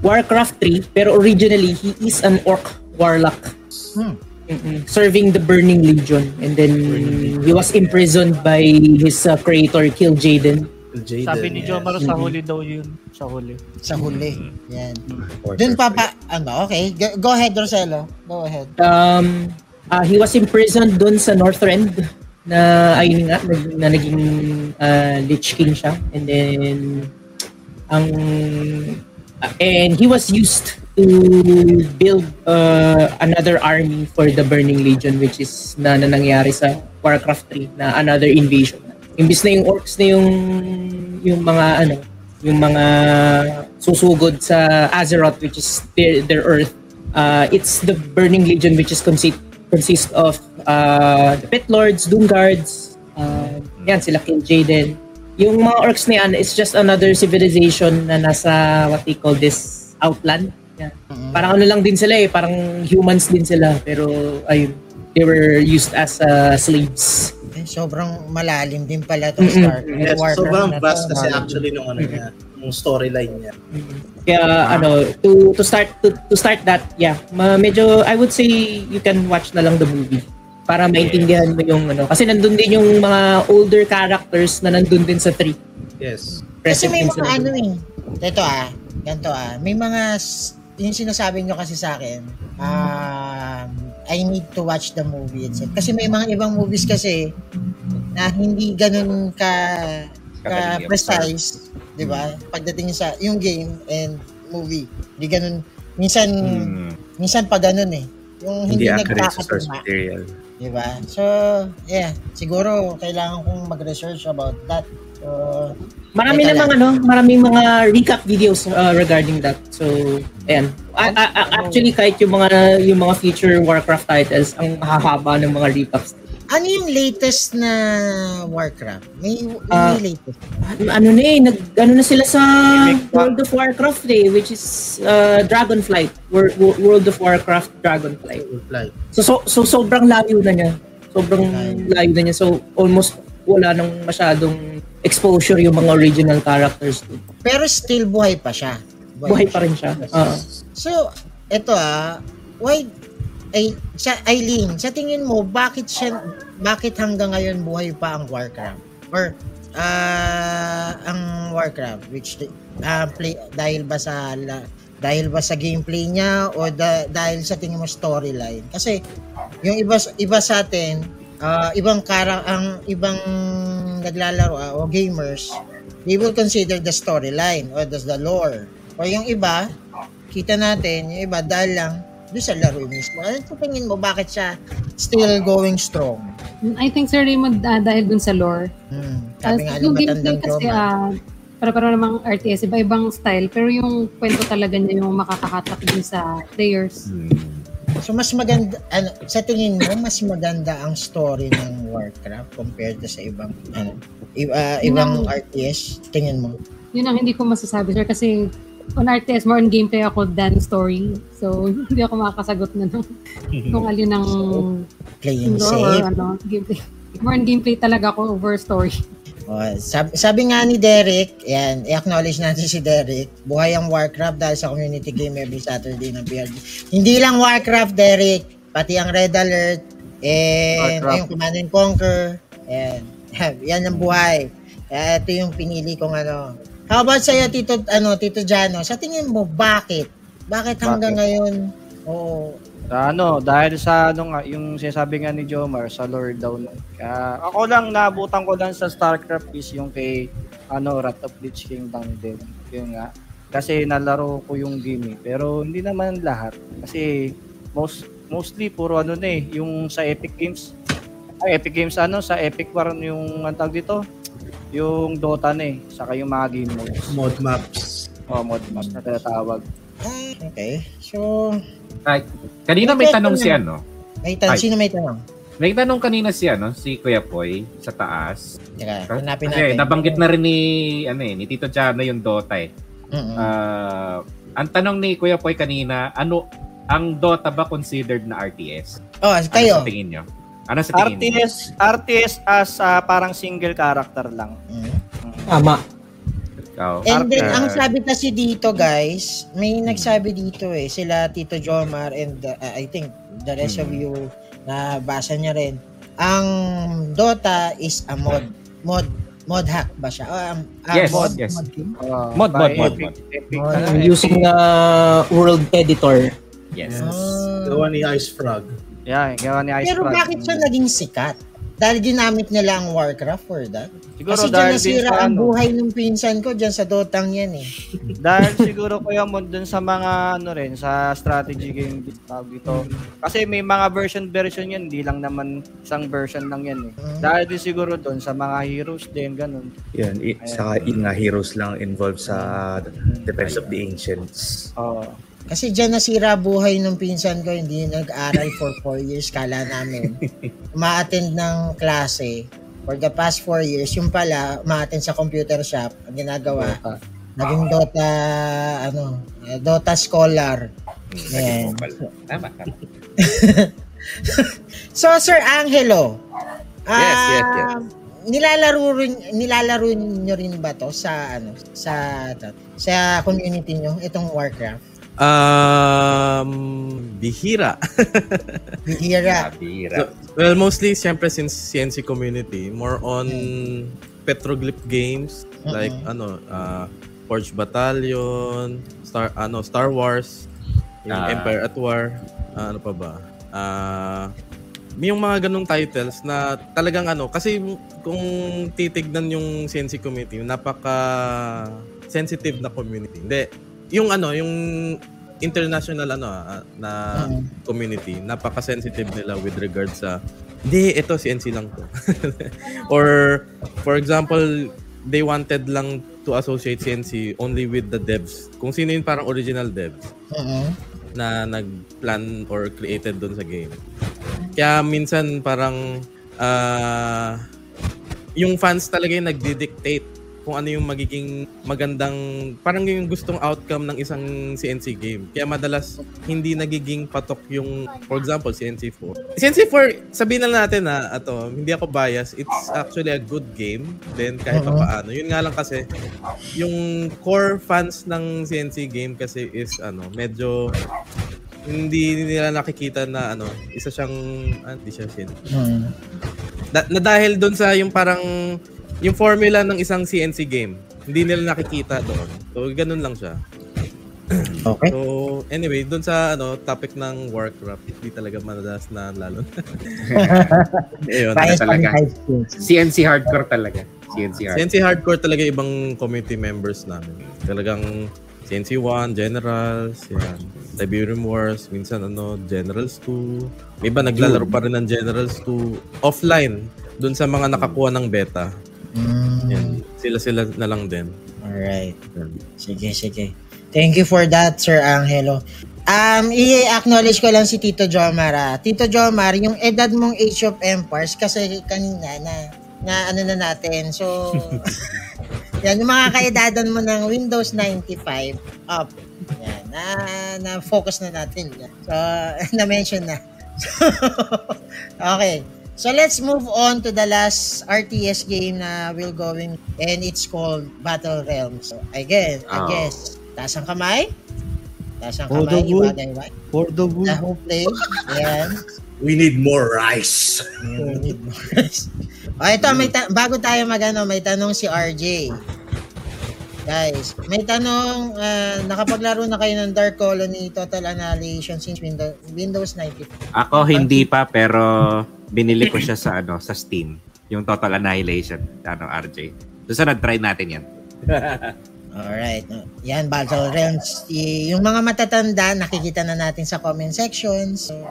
Warcraft 3 pero originally he is an orc warlock. Hmm. Mm-mm. Serving the Burning Legion and then he was imprisoned by his uh, creator Kill Jaden. Jaden, Sabi ni yes. Sa huli daw yun. Sa huli. Sa huli. Yan. For papa, ano, okay. Go, go ahead, Roselo. Go ahead. Um, ah, he was imprisoned doon sa Northrend na ayun nga nag- na naging uh, Lich King siya and then ang ah, and he was used to build uh, another army for the Burning Legion which is na, na nangyari sa Warcraft 3 na another invasion. Imbis na yung orcs na yung yung mga ano yung mga susugod sa Azeroth which is their, their earth uh, it's the Burning Legion which is consist consist of uh, the Pit Lords, Doom Guards, uh, yan sila King Jaden. Yung mga orcs na yan is just another civilization na nasa what they call this outland. Yan. Parang ano lang din sila eh, parang humans din sila pero ayun, they were used as uh, slaves. Eh, sobrang malalim din pala itong Mm-mm. Star Yes, Warcraft sobrang vast kasi actually nung ano niya, yung storyline niya. Kaya ano, to to start to, to start that, yeah, ma- medyo I would say you can watch na lang the movie para maintindihan mo yung ano kasi nandun din yung mga older characters na nandun din sa 3. Yes. Kasi Present may din mga ano eh. Ito ah, ganito ah. May mga, yung sinasabi nyo kasi sa akin, um, I need to watch the movie itself. Kasi may mga ibang movies kasi na hindi ganun ka ka precise, 'di ba? Pagdating sa yung game and movie, hindi ganun minsan mm, minsan pa ganun eh. Yung Hindi hindi, accurate sa source nagkakatuma. material. Diba? So, yeah. Siguro, kailangan kong mag-research about that. So, Marami Teka namang ano, maraming mga recap videos uh, regarding that. So, ayan. A- a- a- actually kahit yung mga yung mga future Warcraft titles ang hahaba ng mga recaps. ano yung latest na Warcraft? May, may Ah, latest. Ano na eh, nag ano na sila sa World of Warcraft eh, which is uh, Dragonflight. Wor- Wor- World of Warcraft Dragonflight. So, so, so sobrang layo na niya. Sobrang layo na niya. So almost wala nang masyadong exposure yung mga original characters. doon. Pero still buhay pa siya. Buhay pa rin siya. Oo. So, eto ah, why ay sa Eileen, sa tingin mo bakit siya bakit hanggang ngayon buhay pa ang Warcraft? Or ah ang Warcraft which ah, play dahil ba sa la, dahil ba sa gameplay niya o da- dahil sa tingin mo storyline? Kasi yung iba iba sa atin, ah, ibang kara ang ibang naglalaro ah, o gamers, they will consider the storyline or the, the lore. O yung iba, kita natin, yung iba dahil lang doon sa laro mismo. Ano sa tingin mo, bakit siya still going strong? I think Sir Raymond ah, dahil dun sa lore. Hmm. Sabi nga ng yung gameplay kasi Joma. ah, para-para namang RTS, iba-ibang style, pero yung kwento talaga niya yung makakahatak din sa players. mm. So mas maganda, ano, sa tingin mo, mas maganda ang story ng Warcraft compared to sa ibang, ano, i- ah, ibang Yung- RTS, tingin mo? Yun ang hindi ko masasabi, sir, kasi on RTS, more on gameplay ako than story. So, hindi ako makakasagot na ng kung alin ang Playing lore or safe. ano, gameplay. More on gameplay talaga ako over story. Oh, sabi, sabi nga ni Derek, yan, i-acknowledge natin si Derek, buhay ang Warcraft dahil sa community game every Saturday ng PRG. Hindi lang Warcraft, Derek, pati ang Red Alert, and Warcraft. yung Command and Conquer, yan, yan ang buhay. Kaya ito yung pinili kong ano. How about sa'yo, Tito, ano, Tito Jano, sa tingin mo, bakit? Bakit hanggang ngayon, oo, Sa ano, dahil sa ano nga, yung sinasabi nga ni Jomar, sa lore daw. Kaya ako lang, naabutan ko lang sa StarCraft is yung kay ano, Wrath of Lich Kingdom din. Yun nga. Kasi nalaro ko yung game eh. Pero hindi naman lahat. Kasi most mostly puro ano na eh, yung sa Epic Games. Ay, Epic Games ano, sa Epic War yung ang tawag dito, yung Dota na eh, saka yung mga game modes. Mod maps. Oh, mod maps na tinatawag. Okay. So, Ay, kanina may tanong si ano. may tanong. Sino may tanong? May tanong kanina si ano, si Kuya Poy sa taas. Teka, hanapin Kasi natin. nabanggit na rin ni ano eh, ni Tito Chano yung Dota eh. Mm-mm. Ah, ang tanong ni Kuya Poy kanina, ano ang Dota ba considered na RTS? oh, Ano kayo. sa tingin nyo? Ano sa tingin nyo? RTS, RTS as ah, parang single character lang. Mm. Tama. Ikaw. And then, ang sabi kasi dito, guys, may nagsabi dito eh, sila Tito Jomar and uh, I think the rest of Hmm. you na basa niya rin. Ang Dota is a mod. Mod mod hack ba siya? Ah, um, ah, Yes, mod, yes. mod? Ah, Mod, mod, mod, mod. Mod. I'm using uh, World Editor. Yes. Ah. Gawa ni Ice Frog. Yeah, gawa ni Ice Pero Frog. bakit siya naging sikat? Dahil ginamit nila ang Warcraft for that? Siguro Kasi dyan dahil din nasira sa ang ano, buhay ng pinsan ko dyan sa Dotang yan eh. dahil siguro kuya mo dun sa mga ano rin sa strategy game tawag dito. Kasi may mga version version yan, hindi lang naman isang version lang yan eh. Mm. Dahil din siguro dun sa mga heroes din ganun. Yan, i- saka yung nga heroes lang involved sa Defense of the Ancients. Oh. Kasi dyan nasira buhay ng pinsan ko, hindi nag-aral for 4 years, kala namin. Ma-attend ng klase for the past 4 years, yung pala, ma-attend sa computer shop, ang ginagawa, naging Dota, ano, eh, Dota Scholar. Ayan. Tama, tama. So, Sir Angelo, Yes, yes, yes. ah, Nilalaro rin nilalaro niyo rin ba to sa ano sa sa community niyo itong Warcraft? Um, bihira. Bihira. Bira. So, well, mostly, siyempre, since CNC community, more on petroglyph games, like, Mhm. ano, uh, Forge Battalion, Star, ano, Star Wars, yung Ah. Empire at War, ah, ano pa ba? Ah, yung mga ganong titles na talagang ano, kasi kung titignan yung CNC community, napaka sensitive na community. Hindi, yung ano, yung international ano ah, na Mm. community, napaka-sensitive nila with regard sa hindi, ito CNC lang to. Or for example, they wanted lang to associate CNC only with the devs. Kung sino yung parang original devs Mhm. na nag-plan or created doon sa game. Kaya minsan parang ah, yung fans talaga yung nagdi-dictate kung ano yung magiging magandang parang yung gustong outcome ng isang CNC game. Kaya madalas hindi nagiging patok yung for example CNC4. CNC4 sabihin na natin na ato, hindi ako bias, it's actually a good game then kahit pa Oo. paano. Yun nga lang kasi yung core fans ng CNC game kasi is ano, medyo hindi nila nakikita na ano, isa siyang ah, hindi siya CNC. Mhm. Da- na dahil doon sa yung parang yung formula ng isang CNC game, hindi nila nakikita doon. So ganun lang siya. Okay. So anyway, doon sa ano topic ng Warcraft, hindi talaga madalas na lalo. Ayun. Bias talaga. CNC hardcore talaga. CNC hardcore. CNC hardcore talaga ibang community members namin. Talagang CNC 1, Generals, yan. Tiberium Wars, minsan ano, Generals 2. May iba naglalaro pa rin ng Generals 2 offline doon sa mga nakakuha ng beta. Mm. Yan. Sila-sila na lang din. Alright. Sige, sige. Thank you for that, Sir Angelo. Um, i-acknowledge ko lang si Tito Jomar. ah. Tito Jomar, yung edad mong Age of Empires, kasi kanina na, na ano na natin. So, yan, yung mga kaedadan mo ng Windows 95 up. Yan, na, na focus na natin. yan. So, na-mention na. okay. So let's move on to the last RTS game na we'll go in and it's called Battle Realms. So again, I Oh. guess, taas ang kamay. Taas ang For the kamay, wood. iwagay iwagay. For the The wood. who play. Ayan. We need more rice. We need more. o ito, may ta- bago tayo magano, may tanong si RJ. Guys, may tanong, ah, nakapaglaro na kayo ng Dark Colony Total Annihilation since Windows, Windows 95? Ako hindi pa pero binili ko siya sa ano sa Steam, yung Total Annihilation, ano RJ. Susunod try natin 'yan. Alright. Yan, Battle Realms. Y- yung mga matatanda, nakikita na natin sa comment section. So,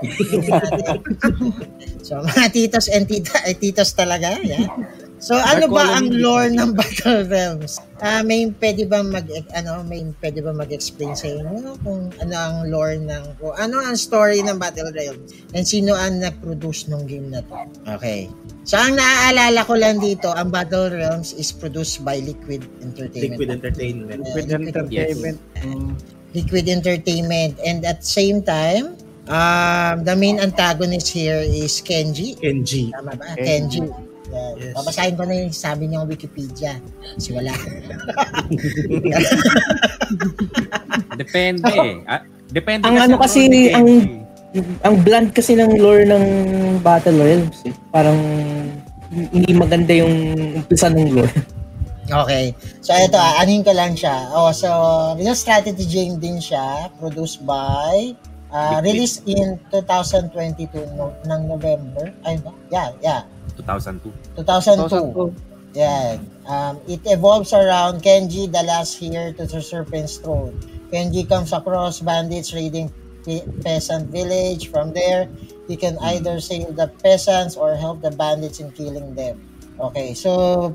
so mga titos and tita, eh, titos talaga. Yan. So, ano ba ang lore ng Battle Realms? Ah, may pwede ba mag ano, may pwede ba mag-explain sa inyo kung ano ang lore ng kung ano ang story ng Battle Realms and sino ang nag-produce ng game na to? Okay. So, ang naaalala ko lang dito, ang Battle Realms is produced by Liquid Entertainment. Liquid Entertainment. Uh, With entertainment. Mm. Liquid Entertainment. And at same time, um, the main antagonist here is Kenji. NG. Tama ba? Kenji. Kenji. Yan. Yes. Babasahin ko na yung sabi niya sa Wikipedia. Kasi wala. Depende eh. Ah, depende Ang ano kasi, role ni ang- ang bland kasi ng lore ng Battle Realms. Eh. Parang hindi maganda yung umpisa ng lore. Okay. So, ito, ah, anin ko lang siya. Oh, so, yung strategy game din siya, produced by, uh, released in 2022 no, ng November. Ay, ba? Yeah, yeah. 2002. 2002. Yeah. Um, it evolves around Kenji, the last heir to the Serpent's throne. Kenji comes across bandits raiding pe- peasant village. From there, he can either save the peasants or help the bandits in killing them. Okay, so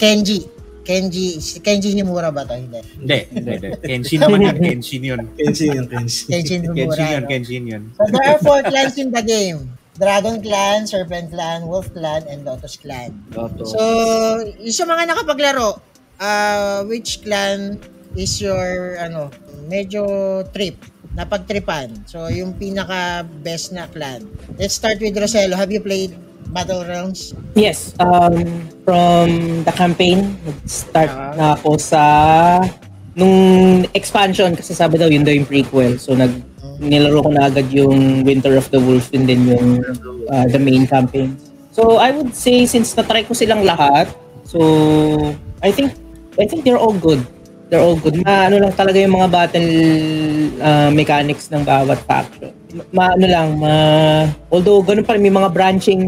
Kenji. Kenji, si Kenji Himura ba to? Hindi. Hindi, hindi, hindi. Kenshin naman yun. Kenshin yun. Kenshin yung Kenshin. Kenji Himura. Kenshin yun? Kenshin yun. So there are four clans in the game. Dragon Clan, Serpent Clan, Wolf Clan, and Lotus Clan. So, yung sa mga nakapaglaro, uh, which clan is your, ano, medyo trip, napagtripan? So, yung pinaka-best na clan. Let's start with Roselo. Have you played Battle Realms? Yes, um, from the campaign, start Ah. na ako sa nung expansion kasi sabi daw yun daw yung prequel. So nag nilaro ko na agad yung Winter of the Wolf and then yung uh, the main campaign. So I would say since na-try ko silang lahat, so I think I think they're all good. They're all good. Ma, ano lang talaga yung mga battle uh, mechanics ng bawat faction. Ma, ano lang, ma, although ganun pa rin, may mga branching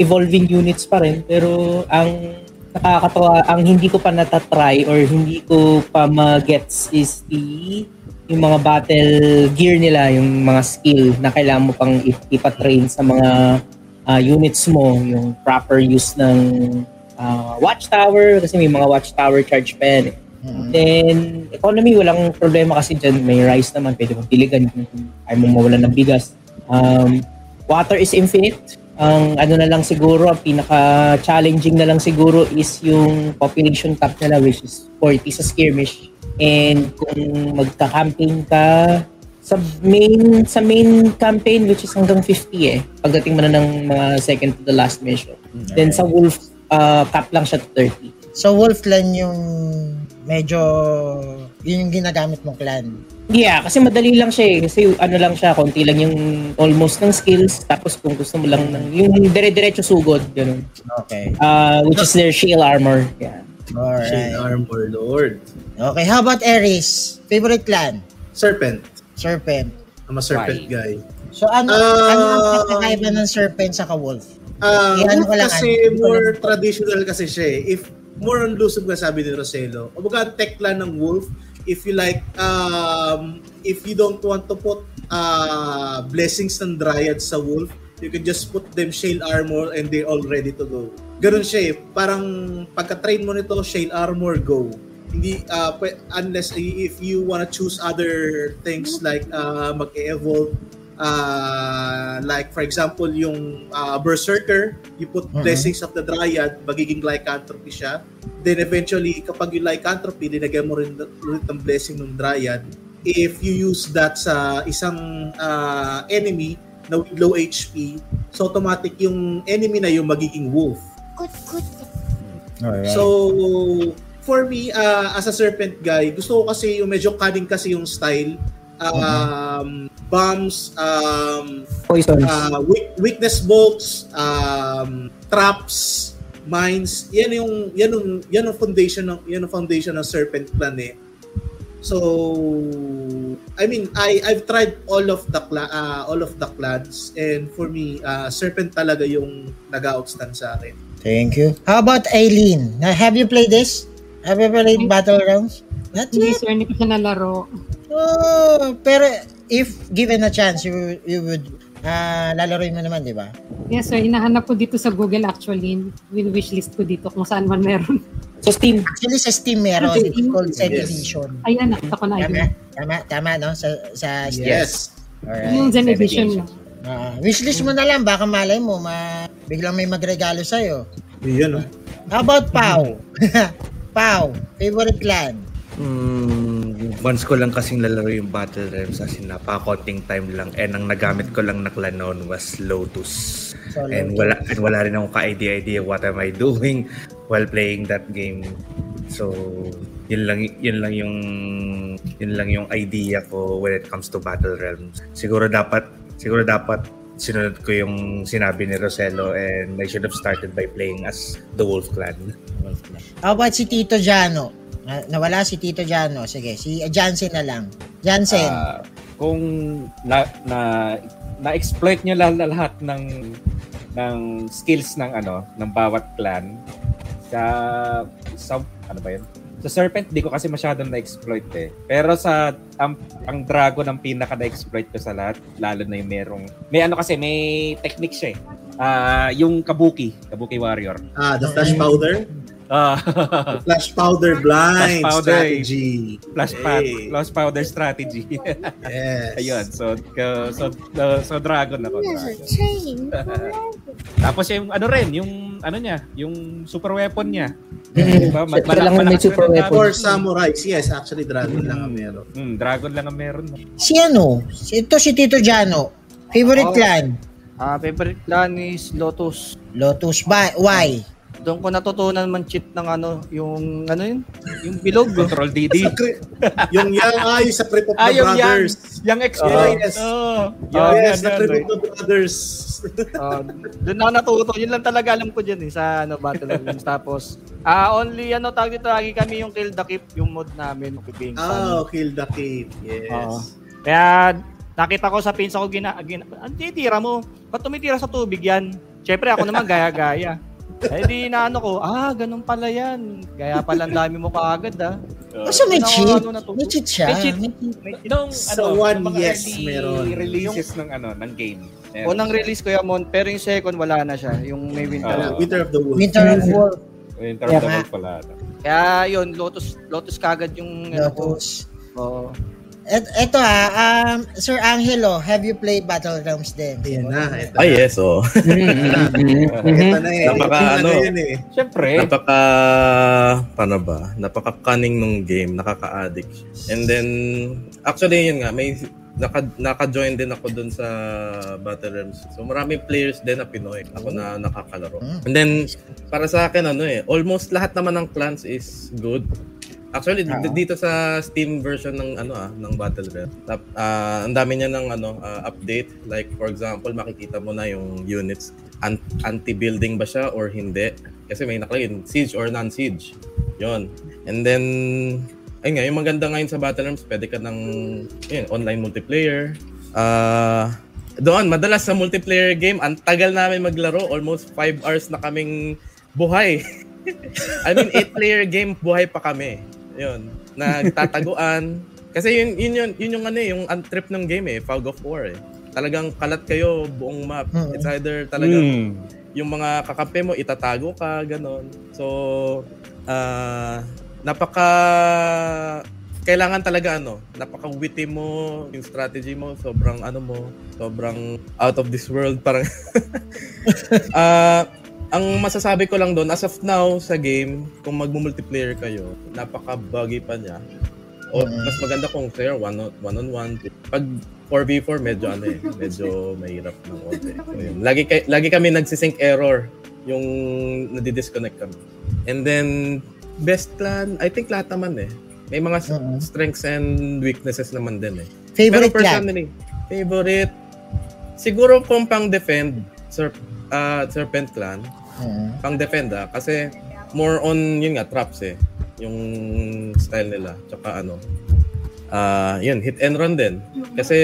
evolving units pa rin, pero ang nakakatawa, ang hindi ko pa natatry or hindi ko pa ma-gets is the yung mga battle gear nila, yung mga skill na kailangan mo pang ip- ipatrain sa mga ah, units mo, yung proper use ng ah, watchtower, kasi may mga watchtower charge pa yan. eh. Then, economy, walang problema kasi dyan. May rice naman, pwede mong tiligan kung ayaw mo mawalan ng bigas. Um, water is infinite. Ang ano na lang siguro, ang pinaka-challenging na lang siguro is yung population cap nila which is 40 sa skirmish. And kung magka-camping ka sa main sa main campaign which is hanggang 50 eh pagdating mo na ng mga second to the last mission. Then sa wolf uh, cap lang siya to 30. So, Wolf Clan yung medyo, yun yung ginagamit mong clan. Yeah, kasi madali lang siya eh. Kasi ano lang siya, konti lang yung almost ng skills. Tapos kung gusto mo lang ng, yung dire-diretso sugod, ganun. Okay. Uh, which is their shield armor. Yeah. Alright. Shade Armor Lord. Okay, how about Ares? Favorite clan? Serpent. Serpent. I'm a serpent Why? guy. So ano Ah. ano ang pagkakaiba ng serpent sa wolf? Ah, Eh, ano ko lang, kasi ano, more ano traditional kasi siya eh. If more on Lusog na sabi ni Roselo. O baga lang ng wolf, if you like, um, if you don't want to put uh, blessings ng dryad sa wolf, you can just put them shale armor and they're all ready to go. Ganun siya eh. Parang pagka-train mo nito, shale armor, go. Hindi, uh, unless if you wanna choose other things like uh, mag-evolve uh, like for example yung uh, berserker you put Mhm. blessings of the dryad magiging lycanthropy siya then eventually kapag yung lycanthropy linagyan mo rin ulit ng blessing ng dryad if you use that sa isang uh, enemy na with low HP so automatic yung enemy na yung magiging wolf Alright. So, for me, uh, as a serpent guy, gusto ko kasi yung medyo cunning kasi yung style. Um, bombs, um, Poisons. uh, weak- weakness bolts, um, traps, mines, yan yung yan yung yan yung foundation ng yan yung foundation ng Serpent Clan eh. So I mean, I I've tried all of the cla- uh, all of the clans and for me, uh, Serpent talaga yung nag-outstand sa akin. Thank you. How about Aileen? Now, have you played this? Have you played Battle Rounds? Not Hindi yet. sir, hindi ko siya nalaro. Oh, pero if given a chance, you you would ah lalaroin mo naman, di ba? Yes sir, hinahanap ko dito sa Google actually. Win wishlist ko dito kung saan man meron. Sa Steam. Actually, sa Steam meron. Ah, It's called Second Yes. Edition. Ayan, nakita ko na Tama, tama, tama, no? Sa, sa Steam. Yes. Alright. Yung Zen Edition lang. Ah, wishlist mo na lang, baka malay mo, ma biglang may magregalo sa'yo. Yun oh. How about Pau? Pau, favorite clan? Hmm, once ko lang kasing lalaro yung Battle Realms as in napaka-konting time lang and ang nagamit ko lang na clan noon was Lotus. So, And wala, and wala rin akong ka-idea-idea what am I doing while playing that game. So, yun lang yun lang yung yun lang yung idea ko when it comes to Battle Realms. Siguro dapat siguro dapat sinunod ko yung sinabi ni Rosello and I should have started by playing as the Wolf Clan. How about si Tito Jano? Na- nawala si Tito Jano. Sige, si Jansen na lang. Jansen. Ah, kung na na na-exploit niyo lahat, lahat ng ng skills ng ano ng bawat clan sa sa ano ba yun? Sa Serpent di ko kasi masyadong na-exploit eh. Pero sa ang, ang Dragon ang pinaka na-exploit ko sa lahat, lalo na yung merong may ano kasi may technique siya eh. Ah, yung Kabuki, Kabuki Warrior. Ah, the flash powder. Ah, Flash powder blind Flash powder. strategy. flash Hey. flash powder strategy. Yes. Ayun, so uh, so uh, so dragon ako. Dragon. Tapos yung ano rin, yung ano niya, yung super weapon niya. Diba? Siya lang may super weapon. For samurais, yes, actually dragon lang ang meron. Hmm, dragon lang ang meron. Si ano? Si- Ito si Tito Jano. Favorite Oh. clan? Ah, favorite clan is Lotus. Lotus. Ba- why? Doon ko natutunan man cheat ng ano, yung ano yun? Yung bilog. Control DD. Sa yung yang ay sa Crip of the Ah, yung Brothers. young exploit. yes. Oh, Oh, yan, yes, yan, the Crip yan. of the Brothers. Ah, doon ako natuto. Yun lang talaga alam ko dyan eh, sa ano, Battle Royale. Tapos, ah only ano, tawag dito, lagi kami yung Kill the Keep, yung mod namin, Piping Oh, Kill the Cave. Yes. Oo. Kaya, nakita ko sa pinsa ko, gina, gina, ang titira mo, ba't tumitira sa tubig yan? Siyempre, ako naman gaya-gaya. Eh di na ano ko, ah, ganun pala yan. Gaya pala ang dami mo kaagad ah. Kaso may Ano, cheat. ano na to? May cheat siya. May cheat. May cheat. May- Nung So, ano, one, mga yes, early meron. releases ng ano, ng game. Meron. Unang release ko yung Mon, pero yung second wala na siya, yung may winter. Uh, Winter of the Wolf. Winter of War. Winter Kaya of the. Wolf pala. ano. Kaya yun, Lotus Lotus kagad yung ano. Lotus. Et, eto ah, um, Sir Angelo, have you played Battle Realms din? Ayan na. Ito Ah, na. yes, oh. Ito na eh. Napaka, Ito na ano, yun eh. Siyempre, Napaka, paano ba? Napaka-cunning nung game, nakaka-addict. And then, actually yun nga, may naka, naka-join din ako dun sa Battle Realms. So maraming players din na Pinoy ako na nakakalaro. And then, para sa akin, ano eh, almost lahat naman ng clans is good. Actually, d- dito sa Steam version ng ano ah, ng Battle Realms, tap- ah, ang dami niya ng ano ah, update. Like for example, makikita mo na yung units an- anti-building ba siya or hindi. Kasi may nakalagay siege or non-siege. 'Yon. And then ayun nga, yung maganda ngayon sa Battle Realms, pwede ka ng yun, online multiplayer. Ah, doon, madalas sa multiplayer game, ang tagal namin maglaro, almost 5 hours na kaming buhay. I mean, 8-player game, buhay pa kami. Yun, nagtataguan. Kasi yun, yun, yun, yun yung ano eh, yung ang trip ng game eh, Fog of War eh. Talagang kalat kayo buong map. Mhm. It's either talagang mm, yung mga kakampi mo, itatago ka, ganon. So, ah napaka kailangan talaga ano, napaka-witty mo, yung strategy mo, sobrang ano mo, sobrang out of this world, parang Ah, ang masasabi ko lang doon, as of now sa game, kung mag-multiplayer kayo, napaka-buggy pa niya. O Mm. mas maganda kung fair, one on one. On one. Pag 4v4, medyo ano eh, medyo mahirap ng konti. So, yun. Lagi, kay, lagi kami nagsisync error yung nadi-disconnect kami. And then, best clan, I think lahat naman eh. May mga Mhm. strengths and weaknesses naman din eh. Favorite Pero clan? personally, favorite, siguro kung pang defend, Serp, ah, Serpent Clan. Mm. Pang defend ah. Kasi more on, yun nga, traps eh. Yung style nila. Tsaka ano, ah yun, hit and run din. Kasi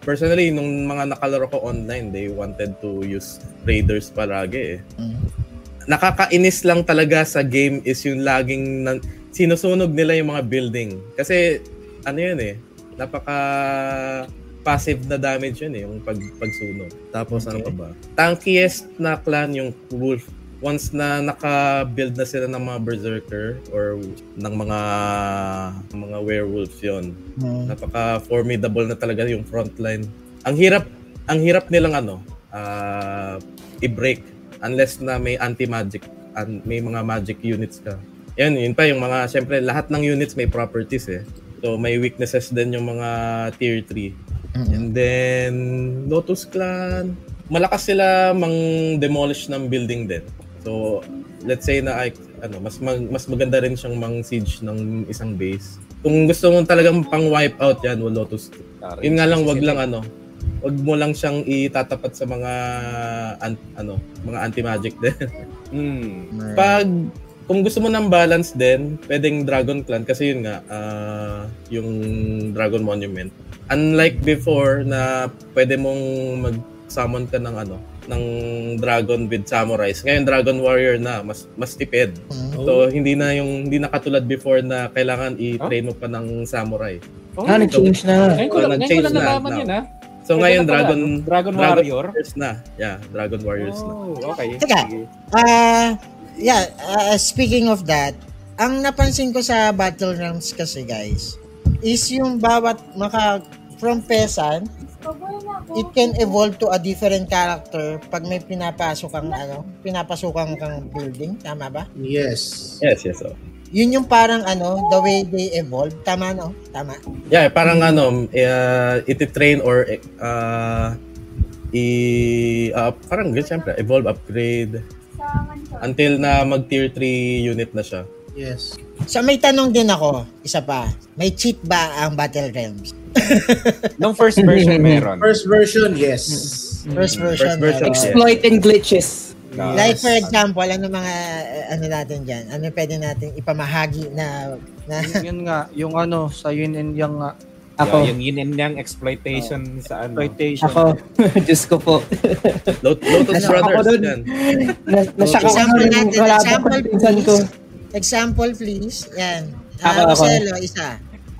personally, nung mga nakalaro ko online, they wanted to use raiders palagi eh. Mm. Nakakainis lang talaga sa game is yung laging nan- sinusunog nila yung mga building. Kasi ano yun eh, napaka passive na damage yun eh, yung pag, pagsunog. Tapos ano pa ba? Tankiest na clan yung Wolf. Once na naka-build na sila ng mga berserker or ng mga mga werewolf yon Mm. napaka formidable na talaga yung frontline. Ang hirap ang hirap nilang ano ah, i-break unless na may anti-magic an, may mga magic units ka. Yan, yun pa yung mga syempre lahat ng units may properties eh. So may weaknesses din yung mga tier 3. Mm. And then Lotus Clan, malakas sila mang demolish ng building din. So let's say na ay, ano mas mag, mas maganda rin siyang mang siege ng isang base. Kung gusto mo talagang pang wipe out yan, well, Lotus yun nga lang, wag lang ano, wag mo lang siyang itatapat sa mga an- ano, mga anti-magic din. Hmm. Pag kung gusto mo ng balance din, pwedeng Dragon Clan kasi yun nga, ah, yung Dragon Monument. Unlike before na pwede mong mag-summon ka ng ano, ng Dragon with Samurais. Ngayon Dragon Warrior na, mas mas tipid. Mm. So hindi na yung hindi na katulad before na kailangan i-train mo pa ng samurai. Oh, Ah, nag-change na. Ngayon ko lang, ngayon ko nag-change lang na, nalaman yun ha. So Pwede ngayon na pala, Dragon Dragon Warrior? Warriors na. Yeah, Dragon Warriors na. Oh, okay. Teka. Ah, yeah, ah, speaking of that, ang napansin ko sa Battle Realms kasi guys, is yung bawat maka from peasant, it can evolve to a different character pag may pinapasok kang ano, pinapasukan kang building, tama ba? Yes. Yes, yes. Oh. Yun yung parang ano, the way they evolve, tama no? Tama. Yeah, parang ano, uh, iti-train or uh, i uh, parang good syempre, evolve, upgrade until na mag tier 3 unit na siya. Yes. So may tanong din ako, isa pa. May cheat ba ang Battle Realms? Nung first version meron. First version, yes. First version. First version, yes. Exploit and glitches. Ah, Like for example, ano mga uh, ano natin diyan? Ano pwede natin ipamahagi na na yun nga, yung ano, sa yun and yung nga, Ako. yung yin and yang exploitation sa ano. exploitation. Ako. Diyos ko po. Lot- Lotus Nasa ako Brothers dun. yan. Na, kalaban example ko, ko. Example please. Yan. Ako, Ah, ako. Marcelo, isa.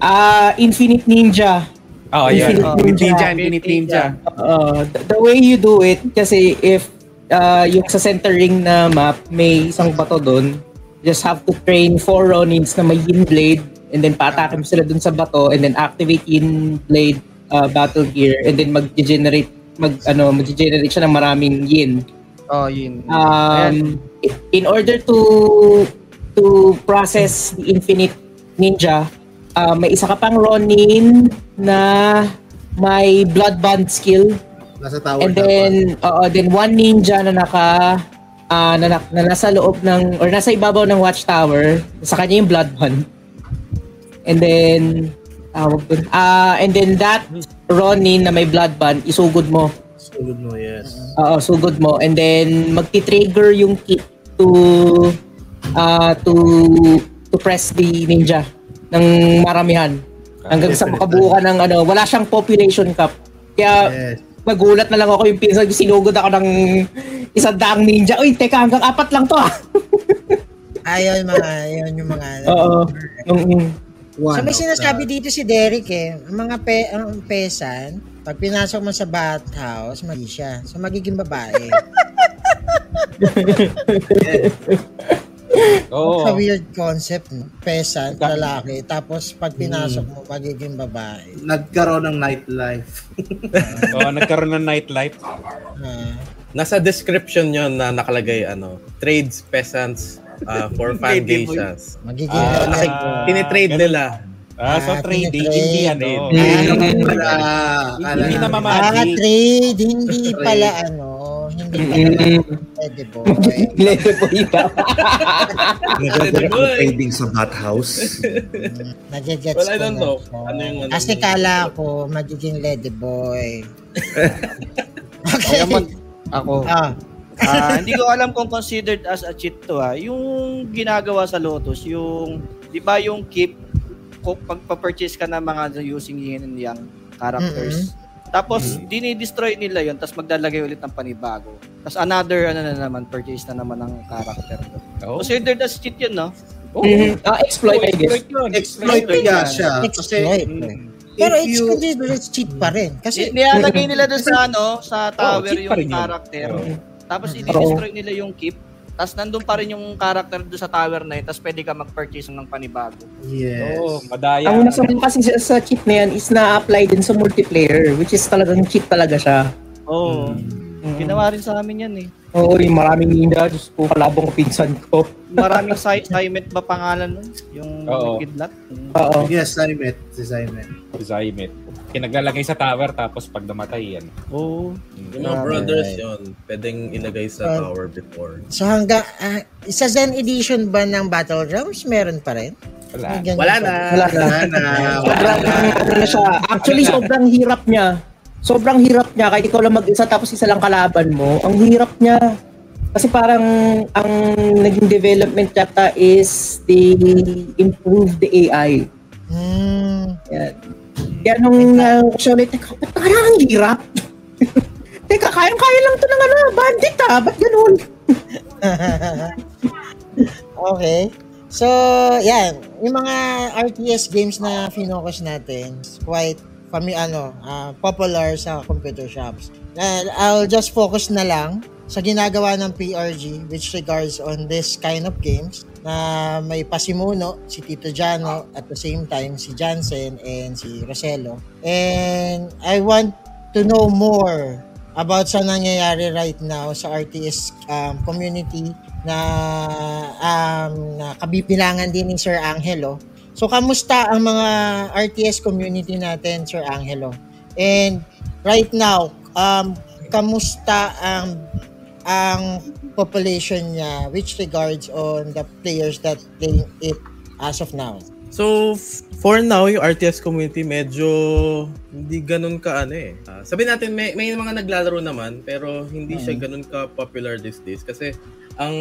Ah, Infinite Ninja. Oh, yan. Infinite Infinite Ninja. Ninja, Infinite Ninja. Uh, the, way you do it, kasi if uh, yung sa centering na map, may isang bato doon, just have to train four Ronins na may yin blade, and then paatake mo sila dun sa bato, and then activate yin blade uh, battle gear, and then mag-generate mag ano mag-generate siya ng maraming yin. Oh, yun. Um, i- in order to to process the infinite ninja, uh, may isa ka pang Ronin na may blood bond skill Nasa tower and then oo then one ninja na naka ah, na, na, na nasa loob ng or nasa ibabaw ng watchtower sa kanya yung blood bond and then tawag dun ah and then that Ronin na may blood bond isugod mo Sulod mo, yes. Oo, sugod mo. And then, magti-trigger yung kit to uh, to to press the ninja ng maramihan. Hanggang sa makabuo ka ng ano, wala siyang population cap. Kaya Yes. magulat na lang ako yung pinsan ko, sinugod ako ng isang daang ninja. Uy, teka, hanggang apat lang to ah. Ayaw yung mga, yun yung mga. Oo. Mm-mm. One So may sinasabi the- dito si Derek eh, ang mga pe, ang pesan, pag pinasok mo sa bathhouse, magi siya. So magiging babae. Oo. Sa weird concept, no? pesan, lalaki. Tapos pag pinasok mo, magiging babae. Nagkaroon ng nightlife. Oo, nagkaroon ng nightlife. Ah. Nasa description yon na nakalagay ano, trades peasants uh, for geishas. magiging babae. nakik- tinitrade nila. Ah, so Ah, trading, hindi ano. Hindi Ah, Magic. trade, hindi pala ano, hindi pala pwede boy. Leto po iba. Nagagawa ng trading sa bathhouse. Nagigets Well, I ko don't na know. Ano yung ano Kasi kala ko magiging lady boy. Kaya okay. mag, ako, Ah, Ah, hindi ko alam kung considered as a cheat to ha. Yung ginagawa sa Lotus, yung 'di ba yung keep kung pagpa-purchase ka ng mga using yin and yang characters. Tapos dinidestroy nila 'yon tapos maglalagay ulit ng panibago. Tapos another ano na naman purchase na naman ng character. Oh. Considered as cheat 'yun, no? Oh, Mhm. Ah, exploit, I guess. exploit yun. Exploit yeah, siya. Kasi Exploit. Pero it's you- considered as cheat pa rin. Kasi, Ni- Nilalagay nila doon sa ano, sa tower cheat pa yung character. Oo. Tapos i-destroy nila yung keep. Tapos nandun pa rin yung character doon sa tower na yun. Tapos pwede ka mag-purchase ng panibago. Yes. Oo, madaya. Ang nasa kasi sa, sa cheat na yan is na-apply din sa multiplayer, which is talagang cheat talaga siya. Oo. Mm. Ginawa rin sa amin yan eh. Oo, yung maraming ninja, Diyos ko, kalabang ko pinsan ko. Maraming si Simet ba pangalan nun? Yung Oo. kidlat? Oo. Yes, Simet. Si Simet. Zymit. Kinaglalagay sa tower tapos pag namatay yan. Oo. Yung mga brothers yun, pwedeng ilagay sa Ah. tower before. so hanggang, ah, sa Zen Edition ba ng Battlegrounds, meron pa rin? Wala. Ganyan Wala na. Wala na. Wala na. Sobrang, ano na siya. Actually, sobrang hirap niya. Sobrang hirap niya. Kahit ikaw lang mag-isa tapos isa lang kalaban mo, ang hirap niya. Kasi parang ang naging development yata is they improve the AI. Hmm. Yan. Kaya nung uh, siya ulit, teka, ba't parang ang hirap? teka, kayang-kaya lang to ng ano, bandit ah, ba't ganun? okay. So, yan. Yung mga RTS games na finocus natin, quite fami ano, ah, popular sa computer shops. Uh, I'll just focus na lang sa ginagawa ng PRG which regards on this kind of games na may pasimuno si Tito Jano at the same time si Jansen and si Rosello. And I want to know more about sa nangyayari right now sa RTS um, community na um, na kabibilangan din ni Sir Angelo. So kamusta ang mga RTS community natin, Sir Angelo? And right now, um, kamusta ang ang population niya which regards on the players that playing it as of now? So, for now, yung RTS community medyo hindi ganun ka ano eh. Ah, sabihin natin, may, may mga naglalaro naman, pero hindi siya ganun ka popular these days. Kasi, ang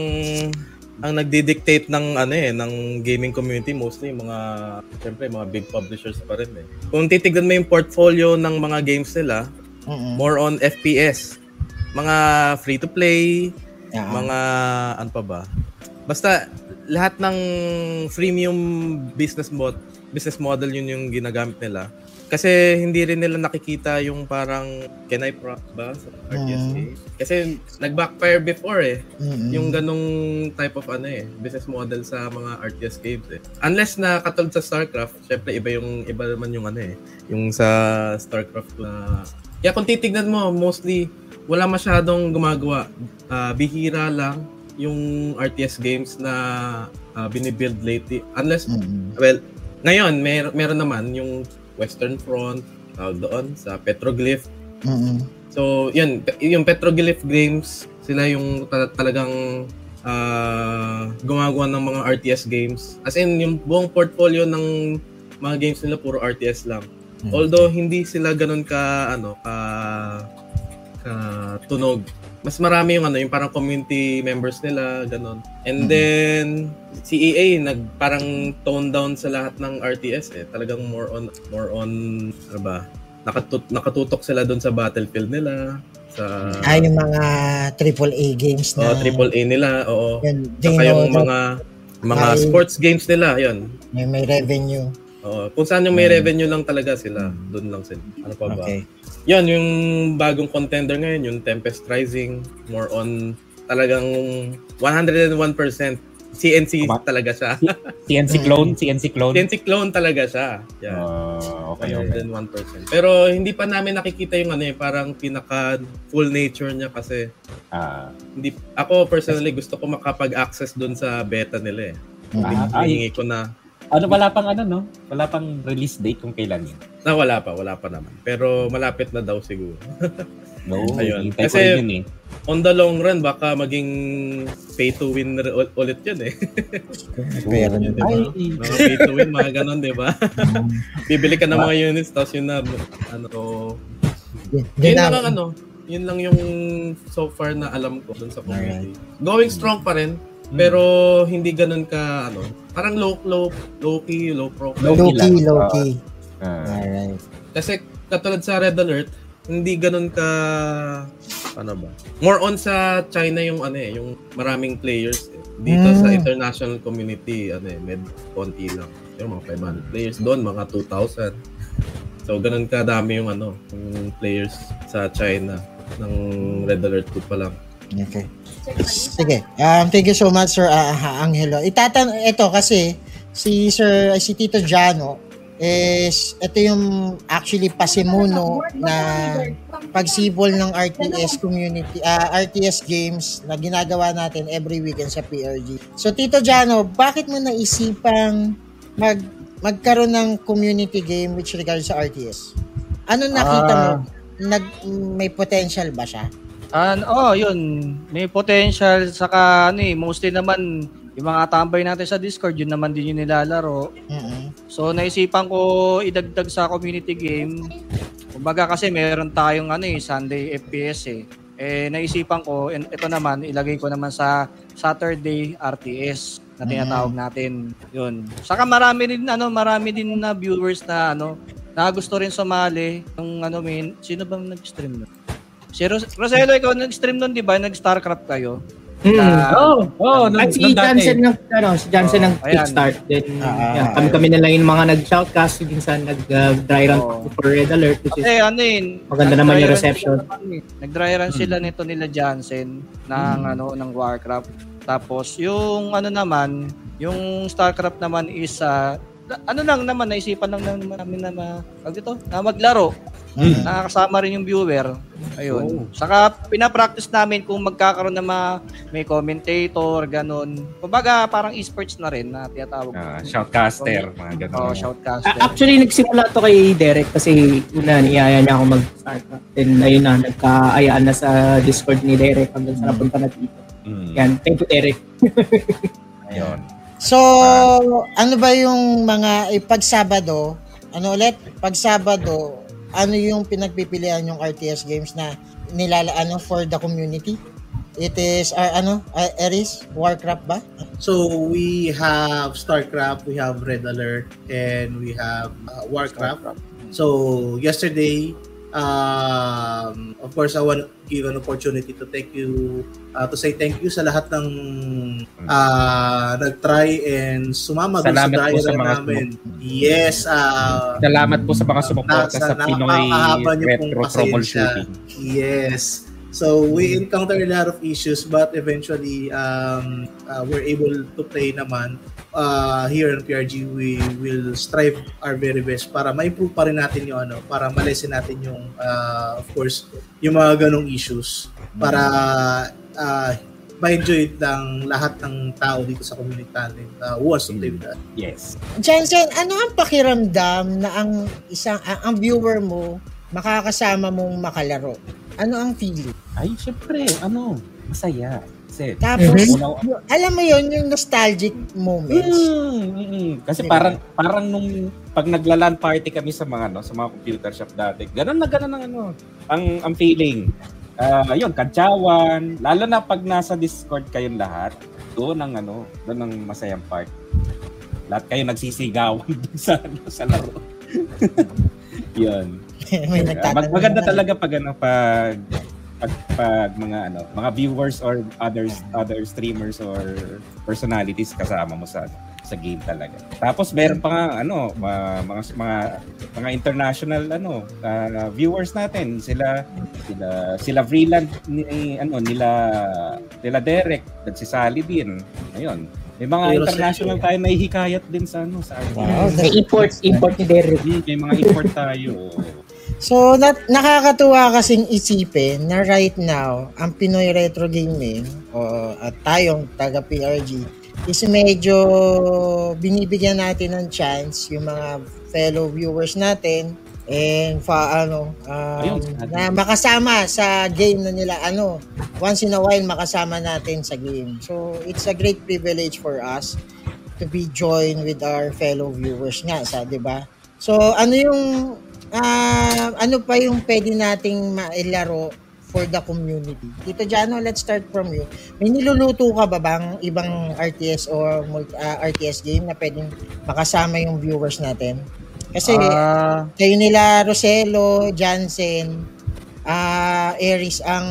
ang nagdi-dictate ng ano eh ng gaming community mostly yung mga syempre mga big publishers pa rin eh. Kung titignan mo yung portfolio ng mga games nila, Mm-mm. more on FPS. Mga free to play, Yeah. mga ano pa ba? Basta lahat ng freemium business mod business model yun yung ginagamit nila. Kasi hindi rin nila nakikita yung parang can I prop ba sa RTS Mm. Kasi nag-backfire before eh. Mm-mm. Yung ganong type of ano eh, business model sa mga RTS games eh. Unless na katulad sa StarCraft, syempre iba yung iba naman yung ano eh, yung sa StarCraft na Kaya kung titignan mo, mostly wala masyadong gumagawa. Ah, bihira lang yung RTS games na ah, binibuild lately. Unless, Mm-mm. well, ngayon, mer meron naman yung Western Front, tawag doon, sa Petroglyph. Mm-mm. So, yun, yung Petroglyph Games, sila yung ta- talagang ah, gumagawa ng mga RTS games. As in, yung buong portfolio ng mga games nila puro RTS lang. Although hindi sila ganun ka ano ka ka tunog. Mas marami yung ano, yung parang community members nila, ganun. And Mhm. then si EA nag parang tone down sa lahat ng RTS eh. Talagang more on more on ano ba? Nakatut nakatutok sila doon sa Battlefield nila, sa Ah, yung mga AAA games na oh, triple A nila, oo. yun, Saka yung mga mga sports games nila, yun. may, may revenue. Oo, kung saan yung may revenue lang talaga sila, doon lang sila. Ano pa ba? Okay. Yan, yung bagong contender ngayon, yung Tempest Rising, more on talagang 101% CNC Tama. talaga siya. CNC clone, CNC clone. CNC clone talaga siya. Yeah. Ah, okay, okay. 101%. Pero hindi pa namin nakikita yung ano eh, parang pinaka full nature niya kasi Ah, hindi ako personally gusto ko makapag-access doon sa beta nila eh. ah, ay, Hihingi ko na ano, wala pang ano, no? Wala pang release date kung kailan yun. na wala pa, wala pa naman. Pero malapit na daw siguro. No, Ayun. Kasi- yun eh. On the long run, baka maging pay to win ulit yun eh. Pero, Yun, di ba? Ay, Mga pay to win, mga ganon, di ba? Bibili ka ng mga units, tapos yun na, ano, yun, yun na, lang ang ano, Yun lang yung so far na alam ko dun sa community. Going strong pa rin, pero hindi ganun ka ano, parang low low low key, low profile. Low lang. key, low Ah. key. Ah, Alright. Kasi katulad sa Red Alert, hindi ganun ka ano ba? More on sa China yung ano eh, yung maraming players. Eh. Dito sa Mm. international community, ano eh, med konti lang. Yung mga 500 players doon, mga 2,000. So ganun kadami yung ano, yung players sa China ng Red Alert 2 pa lang. Okay. Sige. Um, thank you so much, Sir uh, Angelo. Itatan ito kasi si Sir si Tito Jano is ito yung actually pasimuno na pagsibol ng RTS community ah, RTS games na ginagawa natin every weekend sa PRG. So Tito Jano, bakit mo naisipang mag magkaroon ng community game which regards sa RTS? Ano nakita mo? Nag may potential ba siya? An oh, yun. May potential saka ano eh, mostly naman yung mga tambay natin sa Discord, yun naman din yung nilalaro. mm So naisipan ko idagdag sa community game. Kumbaga kasi meron tayong ano eh, Sunday FPS eh. Eh naisipan ko, and ito naman ilagay ko naman sa Saturday RTS na tinatawag natin. Yun. Saka marami din ano, marami din na viewers na ano, na gusto rin sumali. Yung ano, min, sino ba nag-stream nun? Si Ros- Roselo, ikaw nag-stream nun, di ba? Nag-Starcraft kayo. Hmm. Ah, oh, oh, nung, At si. Johnson ng ano, si Johnson Oh, ng kickstart. Then Ah, yan, kami kami na lang yung mga nag-shoutcast din sa nag uh, dry run Oh. for Red Alert which is Kasi ano yun, Maganda naman yung reception. naman eh. Nag-dry run sila nito nila Jansen ng ano ng Warcraft. Tapos yung ano naman, yung Starcraft naman is ah, ano lang naman naisipan lang naman namin na ma, tawag dito, na maglaro. Mm. Nakakasama rin yung viewer. Ayun. Saka pinapractice namin kung magkakaroon na ma, may commentator, ganun. Kumbaga parang esports na rin na tinatawag. Ah, shoutcaster, mga ganun. Oh, shoutcaster. actually nagsimula to kay Derek kasi una niyaya niya ako mag-start. Then ayun na nagkaayaan na sa Discord ni Derek hanggang sa napunta na dito. Mm, Yan, thank you Derek. Ayun. So, ano ba yung mga eh, pag Sabado, ano ulit? Pag Sabado, ano yung pinagpipilian yung RTS games na nilala ano for the community? It is uh, ano, uh, Eris, Warcraft ba? So we have StarCraft, we have Red Alert, and we have uh, Warcraft. So yesterday, um, of course, I want to give an opportunity to thank you, uh, to say thank you sa lahat ng uh, nag-try and sumama Salamat sa po sa mga namin. Yes, uh, Salamat po sa mga sumuporta Nasa- sa Pinoy Retro. Troubleshooting. Yes. So we encounter a lot of issues but eventually um, uh, we're able to play naman. Uh, here in PRG we will strive our very best para ma-improve pa rin natin yung ano, para malesen natin yung uh, of course yung mga ganong issues para uh, ma-enjoy ng lahat ng tao dito sa community natin uh, who wants to play with us. Yes. Jensen, ano ang pakiramdam na ang isang ang, ang viewer mo makakasama mong makalaro? Ano ang feeling? Ay, syempre, ano, masaya. Kasi, Tapos, yung- alam mo yon yung nostalgic moments. Mm, mm, mm. Kasi Diba? parang parang nung pag naglalan party kami sa mga ano, sa mga computer shop dati. Ganun na ganun ang ano, ang ang feeling. Ah, yun, kantsawan, lalo na pag nasa Discord kayong lahat, doon ang ano, doon ang masayang part. Lahat kayo nagsisigawan sa ano, sa laro. yun. May Ah, nagtatanong. mag- maganda talaga pag ano pag pag, pag mga ano, mga viewers or others other streamers or personalities kasama mo sa sa game talaga. Tapos meron pa nga ano, ma- mga mga mga international ano, ah, viewers natin, sila sila sila Vreeland ni ano nila nila Derek, nagsisali din. Ayun. May mga Pero international tayo na hihikayat din sa ano sa Wow, May import, import ni Derek. May mga import tayo. So, nat- nakakatuwa kasing isipin na right now, ang Pinoy Retro Gaming o at tayong taga PRG is medyo binibigyan natin ng chance yung mga fellow viewers natin and fa ano um, na makasama sa game na nila ano once in a while makasama natin sa game. So it's a great privilege for us to be joined with our fellow viewers nga sa 'di ba? So ano yung ah, ano pa yung pwede nating mailaro for the community. Tito Jano, let's start from you. May niluluto ka ba bang ibang RTS or multi, ah, RTS game na pwedeng makasama yung viewers natin? Kasi Ah, kayo nila Roselo, Jansen, ah Aries ang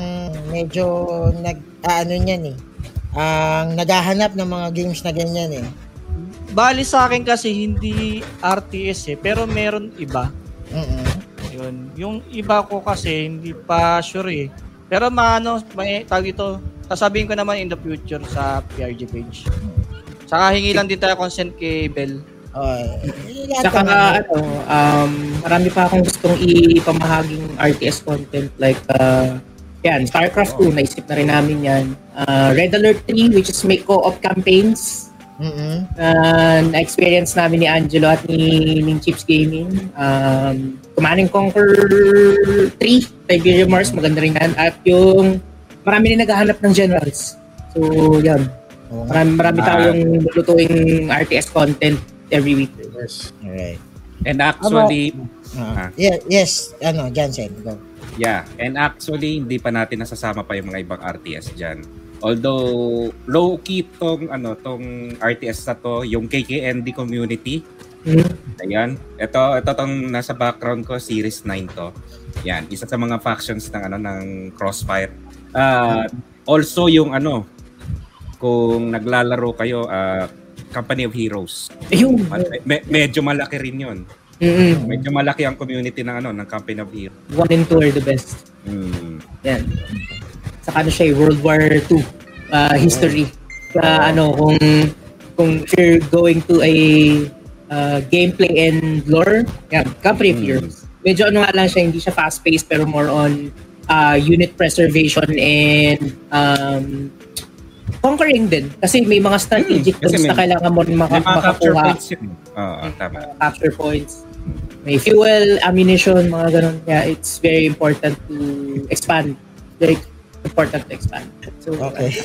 medyo nag ah, ano niyan eh. Ang naghahanap ng mga games na ganyan eh. bali sa akin kasi hindi RTS eh, pero meron iba. Mm-mm. Yun. Yung iba ko kasi hindi pa sure eh. Pero maano, may tawag ito, sasabihin ko naman in the future sa PRG page. Saka hingi lang din tayo consent kay Bell. Eh, lahat Saka naman. ano, um, marami pa akong gustong ipamahaging RTS content like uh, yan, StarCraft 2, naisip na rin namin yan. Uh, Red Alert 3, which is make co-op campaigns. Mm-mm. Uh, na-experience namin ni Angelo at ni, ni Chips Gaming. Um, Command and Conquer 3, Tiberium Mars, maganda rin yan. At yung marami rin naghahanap ng generals. So, yan. Nga. Marami, marami Ah. tayong lutuing RTS content every week. Yes. Alright. And actually, Ah. Ah. Yeah, yes, ano, Jansen, go. Yeah, and actually hindi pa natin nasasama pa yung mga ibang RTS diyan. Although low key tong ano tong RTS na to, yung KKND community. Mhm. Ayan. Ito ito tong nasa background ko series 9 to. Yan, isa sa mga factions ng ano ng Crossfire. Ah, also yung ano kung naglalaro kayo ah, Company of Heroes. Ayun. Me- me- medyo malaki rin 'yon. Mm-mm. Medyo malaki ang community ng ano ng Company of Heroes. One and two are the best. Hmm. Yan. Saka ano siya, eh, World War II uh, history. Kaya ano, kung kung if you're going to a uh, gameplay and lore, yan, Company of Mm. Heroes. Medyo ano nga lang siya, hindi siya fast-paced pero more on uh, unit preservation and um, conquering din. Kasi may mga strategic Mm, kasi tools na kailangan mo rin maka- makakuha. points yun. Oo, tama. capture points. May fuel, ammunition, mga ganun. Yeah, it's very important to expand. Very important to expand. So, Okay.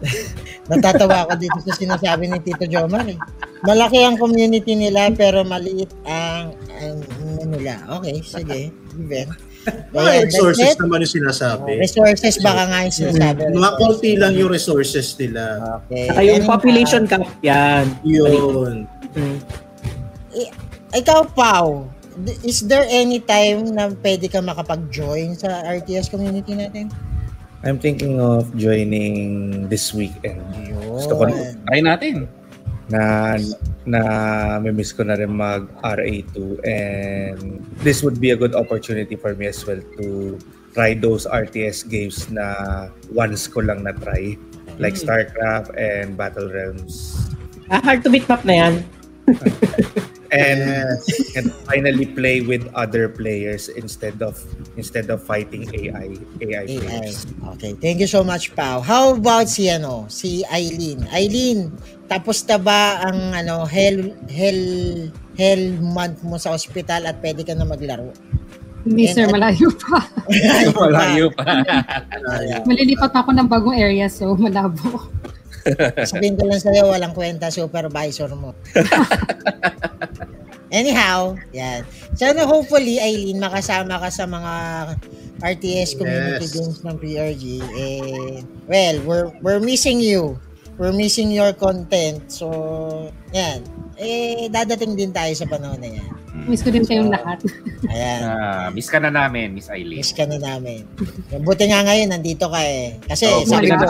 Natatawa ako dito sa sinasabi ni Tito Jomar eh. Malaki ang community nila pero maliit ang, ang ano nila. Okay, sige. Given. Mga resources it. naman yung sinasabi. Resources baka nga yung sinasabi. Mga konti lang yung resources nila. Okay. saka yung population cap, yan. Yun. Mm. Ikaw, Pau, is there any time na pwede ka makapag-join sa RTS community natin? I'm thinking of joining this weekend. Gusto ko Yun. Try natin. na na miss ko na rin mag RA2 and this would be a good opportunity for me as well to try those RTS games na once ko lang na try like StarCraft and Battle Realms Ah, hard to beat map na yan. and and finally play with other players instead of instead of fighting AI AI AI. players. Okay, thank you so much, Pau. How about si ano, si Eileen? Eileen, tapos na ba ang ano hell hell hell month mo sa ospital at pwede ka na maglaro? Hindi sir, And- malayo pa. Malayo pa. Malilipat ako ng bagong area so malabo. Sabihin ko lang sa'yo, walang kwenta supervisor mo. Anyhow, yan. Sana hopefully, Eileen, makasama ka sa mga RTS community Yes. games ng PRG. Eh, well, we're, we're missing you. We're missing your content. So, yan. Eh, dadating din tayo sa panahon na yan. Miss ko din kayong lahat. Ayan. Ah, miss ka na namin, Miss Eileen. Miss ka na namin. Buti nga ngayon, nandito ka eh. Kasi, Oh, sabi ko,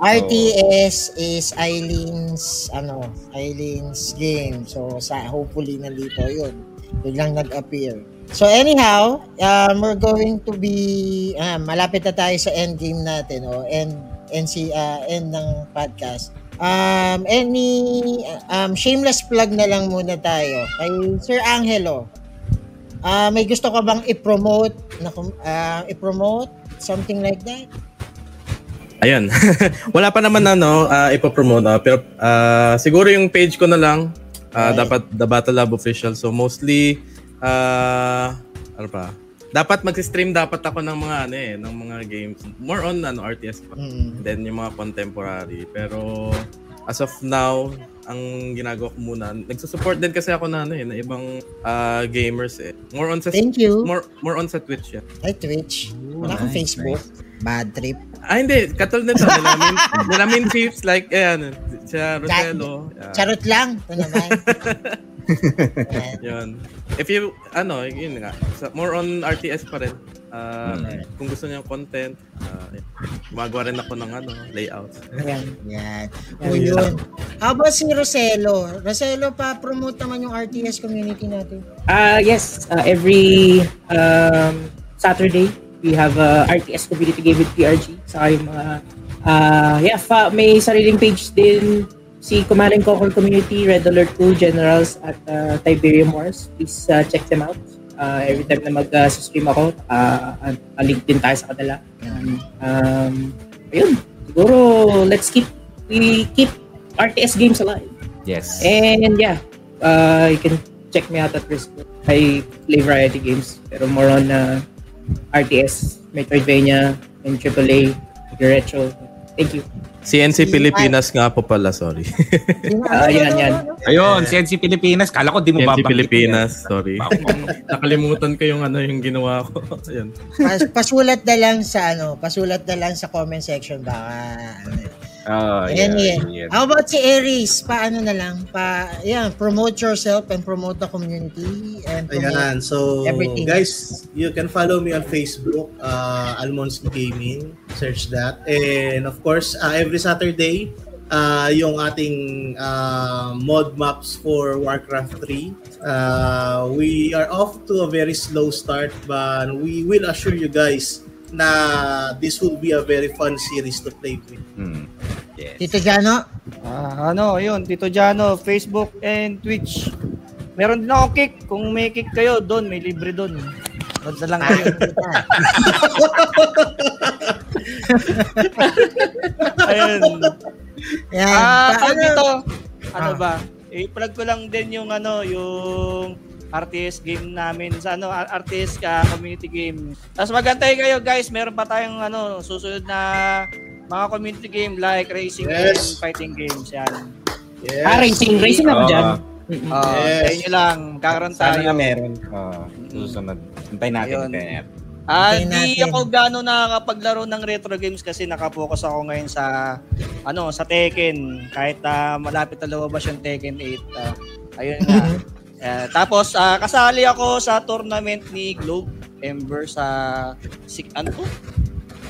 RTS is Eileen's ano, Eileen's game. So sa hopefully nandito 'yun. Biglang nag-appear. So anyhow, um, we're going to be ah, malapit na tayo sa end game natin o end NC uh, end ng podcast. Um any um shameless plug na lang muna tayo kay Sir Angelo. Ah, may gusto ka bang i-promote na ah, i-promote something like that? Ayun. Wala pa naman ano, uh, ipopromote. ah, pero ah, siguro yung page ko na lang, ah, Okay. dapat The Battle Lab Official. So mostly, ah, ano pa, dapat mag-stream dapat ako ng mga ano eh, ng mga games. More on ano, RTS pa. Mm. Then yung mga contemporary. Pero as of now, ang ginagawa ko muna, nagsusupport din kasi ako na ano eh, na ibang ah, gamers eh. More on sa Thank you. more more on sa Twitch yan. Ay, Twitch. Wala nice, Facebook. Bad trip. Ah, hindi. Katulad nito. Nilamin, nilamin chiefs like, ayan, siya Roselo. Charot lang. Ito naman. Ayan. Yun. If you, ano, yun nga. sa- More on RTS pa rin. Ah, Hmm. Kung gusto niyo yung content, uh, gumagawa rin ako ng ano, layout. Yan. O yun. How about si Roselo? Roselo, pa-promote naman yung RTS community natin. Uh, yes, uh, every um, Saturday, we have a RTS community game with PRG. Saka yung mga, uh, yeah, fa- may sariling page din si and Conquer Community, Red Alert 2, Generals at uh, Tiberium Wars. Please uh, check them out. Uh, every time na mag-stream ako, uh, uh, link din tayo sa kanila. Um, ayun, siguro, let's keep, we keep RTS games alive. Yes. And yeah, uh, you can check me out at Facebook. I play variety games, pero more on uh, RTS, Metroidvania, and AAA, retro. Thank you. CNC Pilipinas nga po pala, sorry. Ah, yan, yan. Ayun, CNC Pilipinas. Kala ko di mo CNC babanggitin Pilipinas, yan. sorry. Nakalimutan ko yung ano yung ginawa ko. Ayun. Pas, pasulat na lang sa ano, pasulat na lang sa comment section baka ano. Oh, Ayan, yeah, yeah. How about si Aries? Paano na lang? Pa, yan, promote yourself and promote the community and promote Ayan, so everything. guys, you can follow me on Facebook, uh, Almonds Gaming, search that. And of course, uh, every Saturday, uh, yung ating uh, mod maps for Warcraft 3. Uh, we are off to a very slow start, but we will assure you guys na this will be a very fun series to play with. Hmm. Yes. Tito Jano? Ah, ano, yun, Tito Jano, Facebook and Twitch. Meron din ako kick. Kung may kick kayo, doon, may libre doon. Doon na lang kayo. Ayun. Yan. Ah, paano? tawag dito. Ano Ah. ba? I-plug ko lang din yung ano, yung RTS game namin sa ano, RTS ka community game. Tapos magantay kayo guys, meron pa tayong ano, susunod na mga community game like racing Yes. and fighting games yan. Yes. Ah, racing. Racing ako Oo. dyan. Ah, Yes. tayo nyo lang, kakaroon Sana tayo. nga meron. Oh, susunod. Hintayin natin. Ayun. natin. Ah, Hintayin di natin. ako gano'n nakakapaglaro ng retro games kasi nakapokus ako ngayon sa ano, sa Tekken. Kahit ah, malapit na lumabas yung Tekken 8. ah, ayun nga. Eh, tapos ah, kasali ako sa tournament ni Globe Ember sa sik ano to?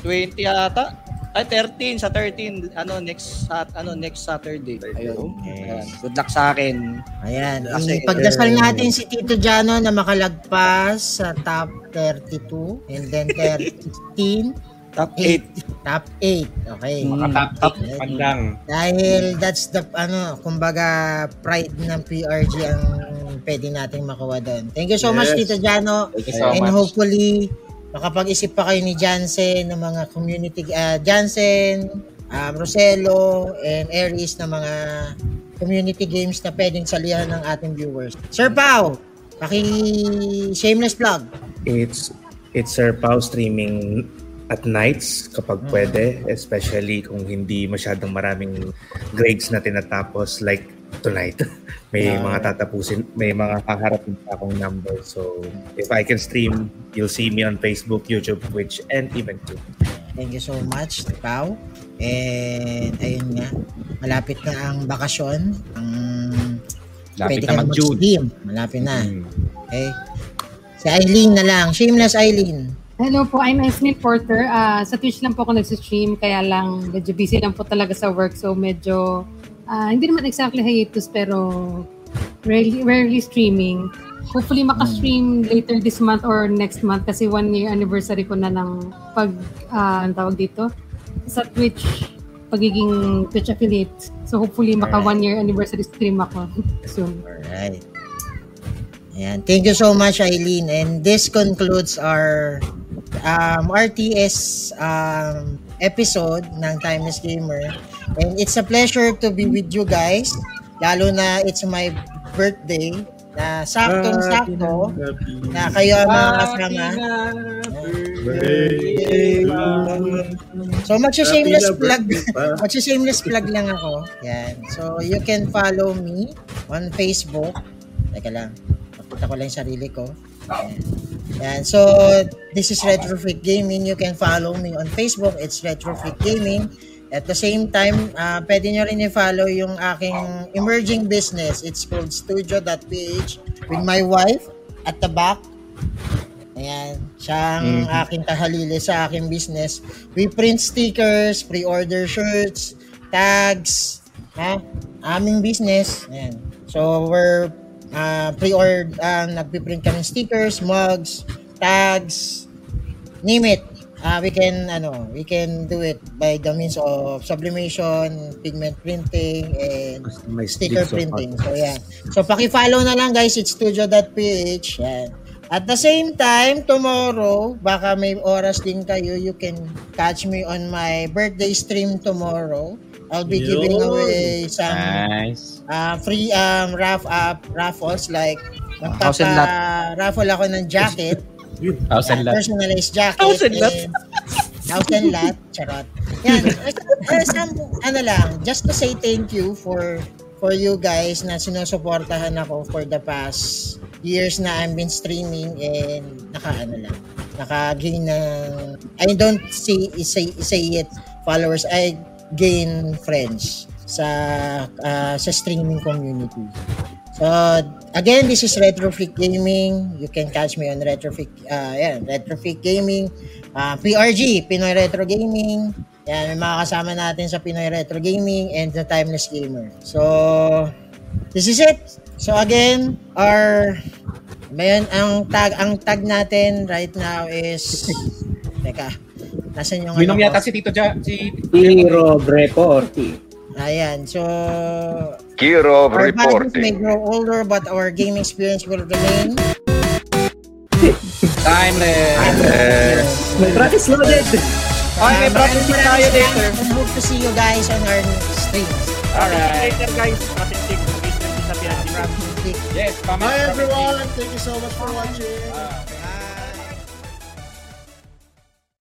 20 yata. Ay 13 sa 13 ano next sat ano next Saturday. Ayun. Ayan. Good luck sa akin. Ayan. Kasi- Ipagdasal natin si Tito Jano na makalagpas sa top 32 and then 13, Top 8. 8. Top 8. Okay. Mga top top Okay. pandang. Dahil that's the, ano, kumbaga, pride ng PRG ang pwede nating makuha doon. Thank you so much, Yes. Tito Jano. Thank you so And much. hopefully, makapag-isip pa kayo ni Jansen ng mga community, uh, Jansen, um, Roselo, and Aries na mga community games na pwedeng salihan ng ating viewers. Sir Pao, paki shameless plug. It's it's Sir Pao streaming at nights kapag pwede, especially kung hindi masyadong maraming grades na tinatapos like tonight. may Ah. mga tatapusin, may mga kaharapin pa akong number. So, if I can stream, you'll see me on Facebook, YouTube, Twitch, and even Twitter. Thank you so much, Pao. And ayun nga, malapit na ang bakasyon. Ang Lapit pwede na mag-June. mag-stream. Malapit na. Hmm. Okay? Si Eileen na lang. Shameless Eileen. Hello po, I'm Esmin Porter. Ah, sa Twitch lang po ako nag-stream, kaya lang medyo busy lang po talaga sa work. So medyo, ah, hindi naman exactly hiatus, pero rarely, rarely streaming. Hopefully maka-stream later this month or next month kasi one year anniversary ko na ng pag, ah, ang tawag dito, sa Twitch, pagiging Twitch affiliate. So hopefully maka Alright. one year anniversary stream ako soon. Alright. Ayan. Thank you so much, Eileen. And this concludes our um, RTS um, episode ng Timeless Gamer. And it's a pleasure to be with you guys. Lalo na it's my birthday na saktong-sakto na kayo ang mga kasama. So na plug. magsa-shameless plug lang ako. Yan. So you can follow me on Facebook. Teka lang. Pakita ko lang yung sarili ko. Yan. Yan. So, this is Retrofit Gaming. You can follow me on Facebook. It's Retrofit Gaming. At the same time, uh, pwede nyo rin i-follow yung aking emerging business. It's called Studio.ph with my wife at the back. Ayan. Siya ang aking kahalili sa aking business. We print stickers, pre-order shirts, tags, ha? Aming business. Ayan. So, we're uh, pre-order, uh, nagpiprint kami stickers, mugs, tags, name it. Uh, we can ano, we can do it by the means of sublimation, pigment printing, and Customized sticker printing. So, yan. So, paki-follow na lang guys, it's studio.ph. Yan. At the same time, tomorrow, baka may oras din kayo, you can catch me on my birthday stream tomorrow. I'll be giving Yun. away some Nice. uh, free um, raff up raffles like lot. raffle ako ng jacket House and lot. personalized jacket House and lot. and- house and lot charot yan eh, some, ano lang just to say thank you for for you guys na sinusuportahan ako for the past years na I've been streaming and naka ano lang naka-gain ng I don't say say say it followers I gain friends sa ah, sa streaming community So, again, this is Retrofit Gaming. You can catch me on Retrofit, uh, yeah, Retrofit Gaming. Uh, PRG, Pinoy Retro Gaming. Yan, may mga kasama natin sa Pinoy Retro Gaming and The Timeless Gamer. So, this is it. So, again, our, mayon, ang tag, ang tag natin right now is, teka, nasan yung Minom ano ko? yata si Tito Ja, si Hero Reporti. Ayan, so Kirov our bodies may reporting. grow older but our game experience will remain. Timeless. May practice loaded. Ay, may practice Maraming tayo later. and hope to see you guys on our streams. Alright. Later guys, kapit-tik. Please, sa PNG. Yes, comment. Hi everyone! Thank you so much for watching. Ah.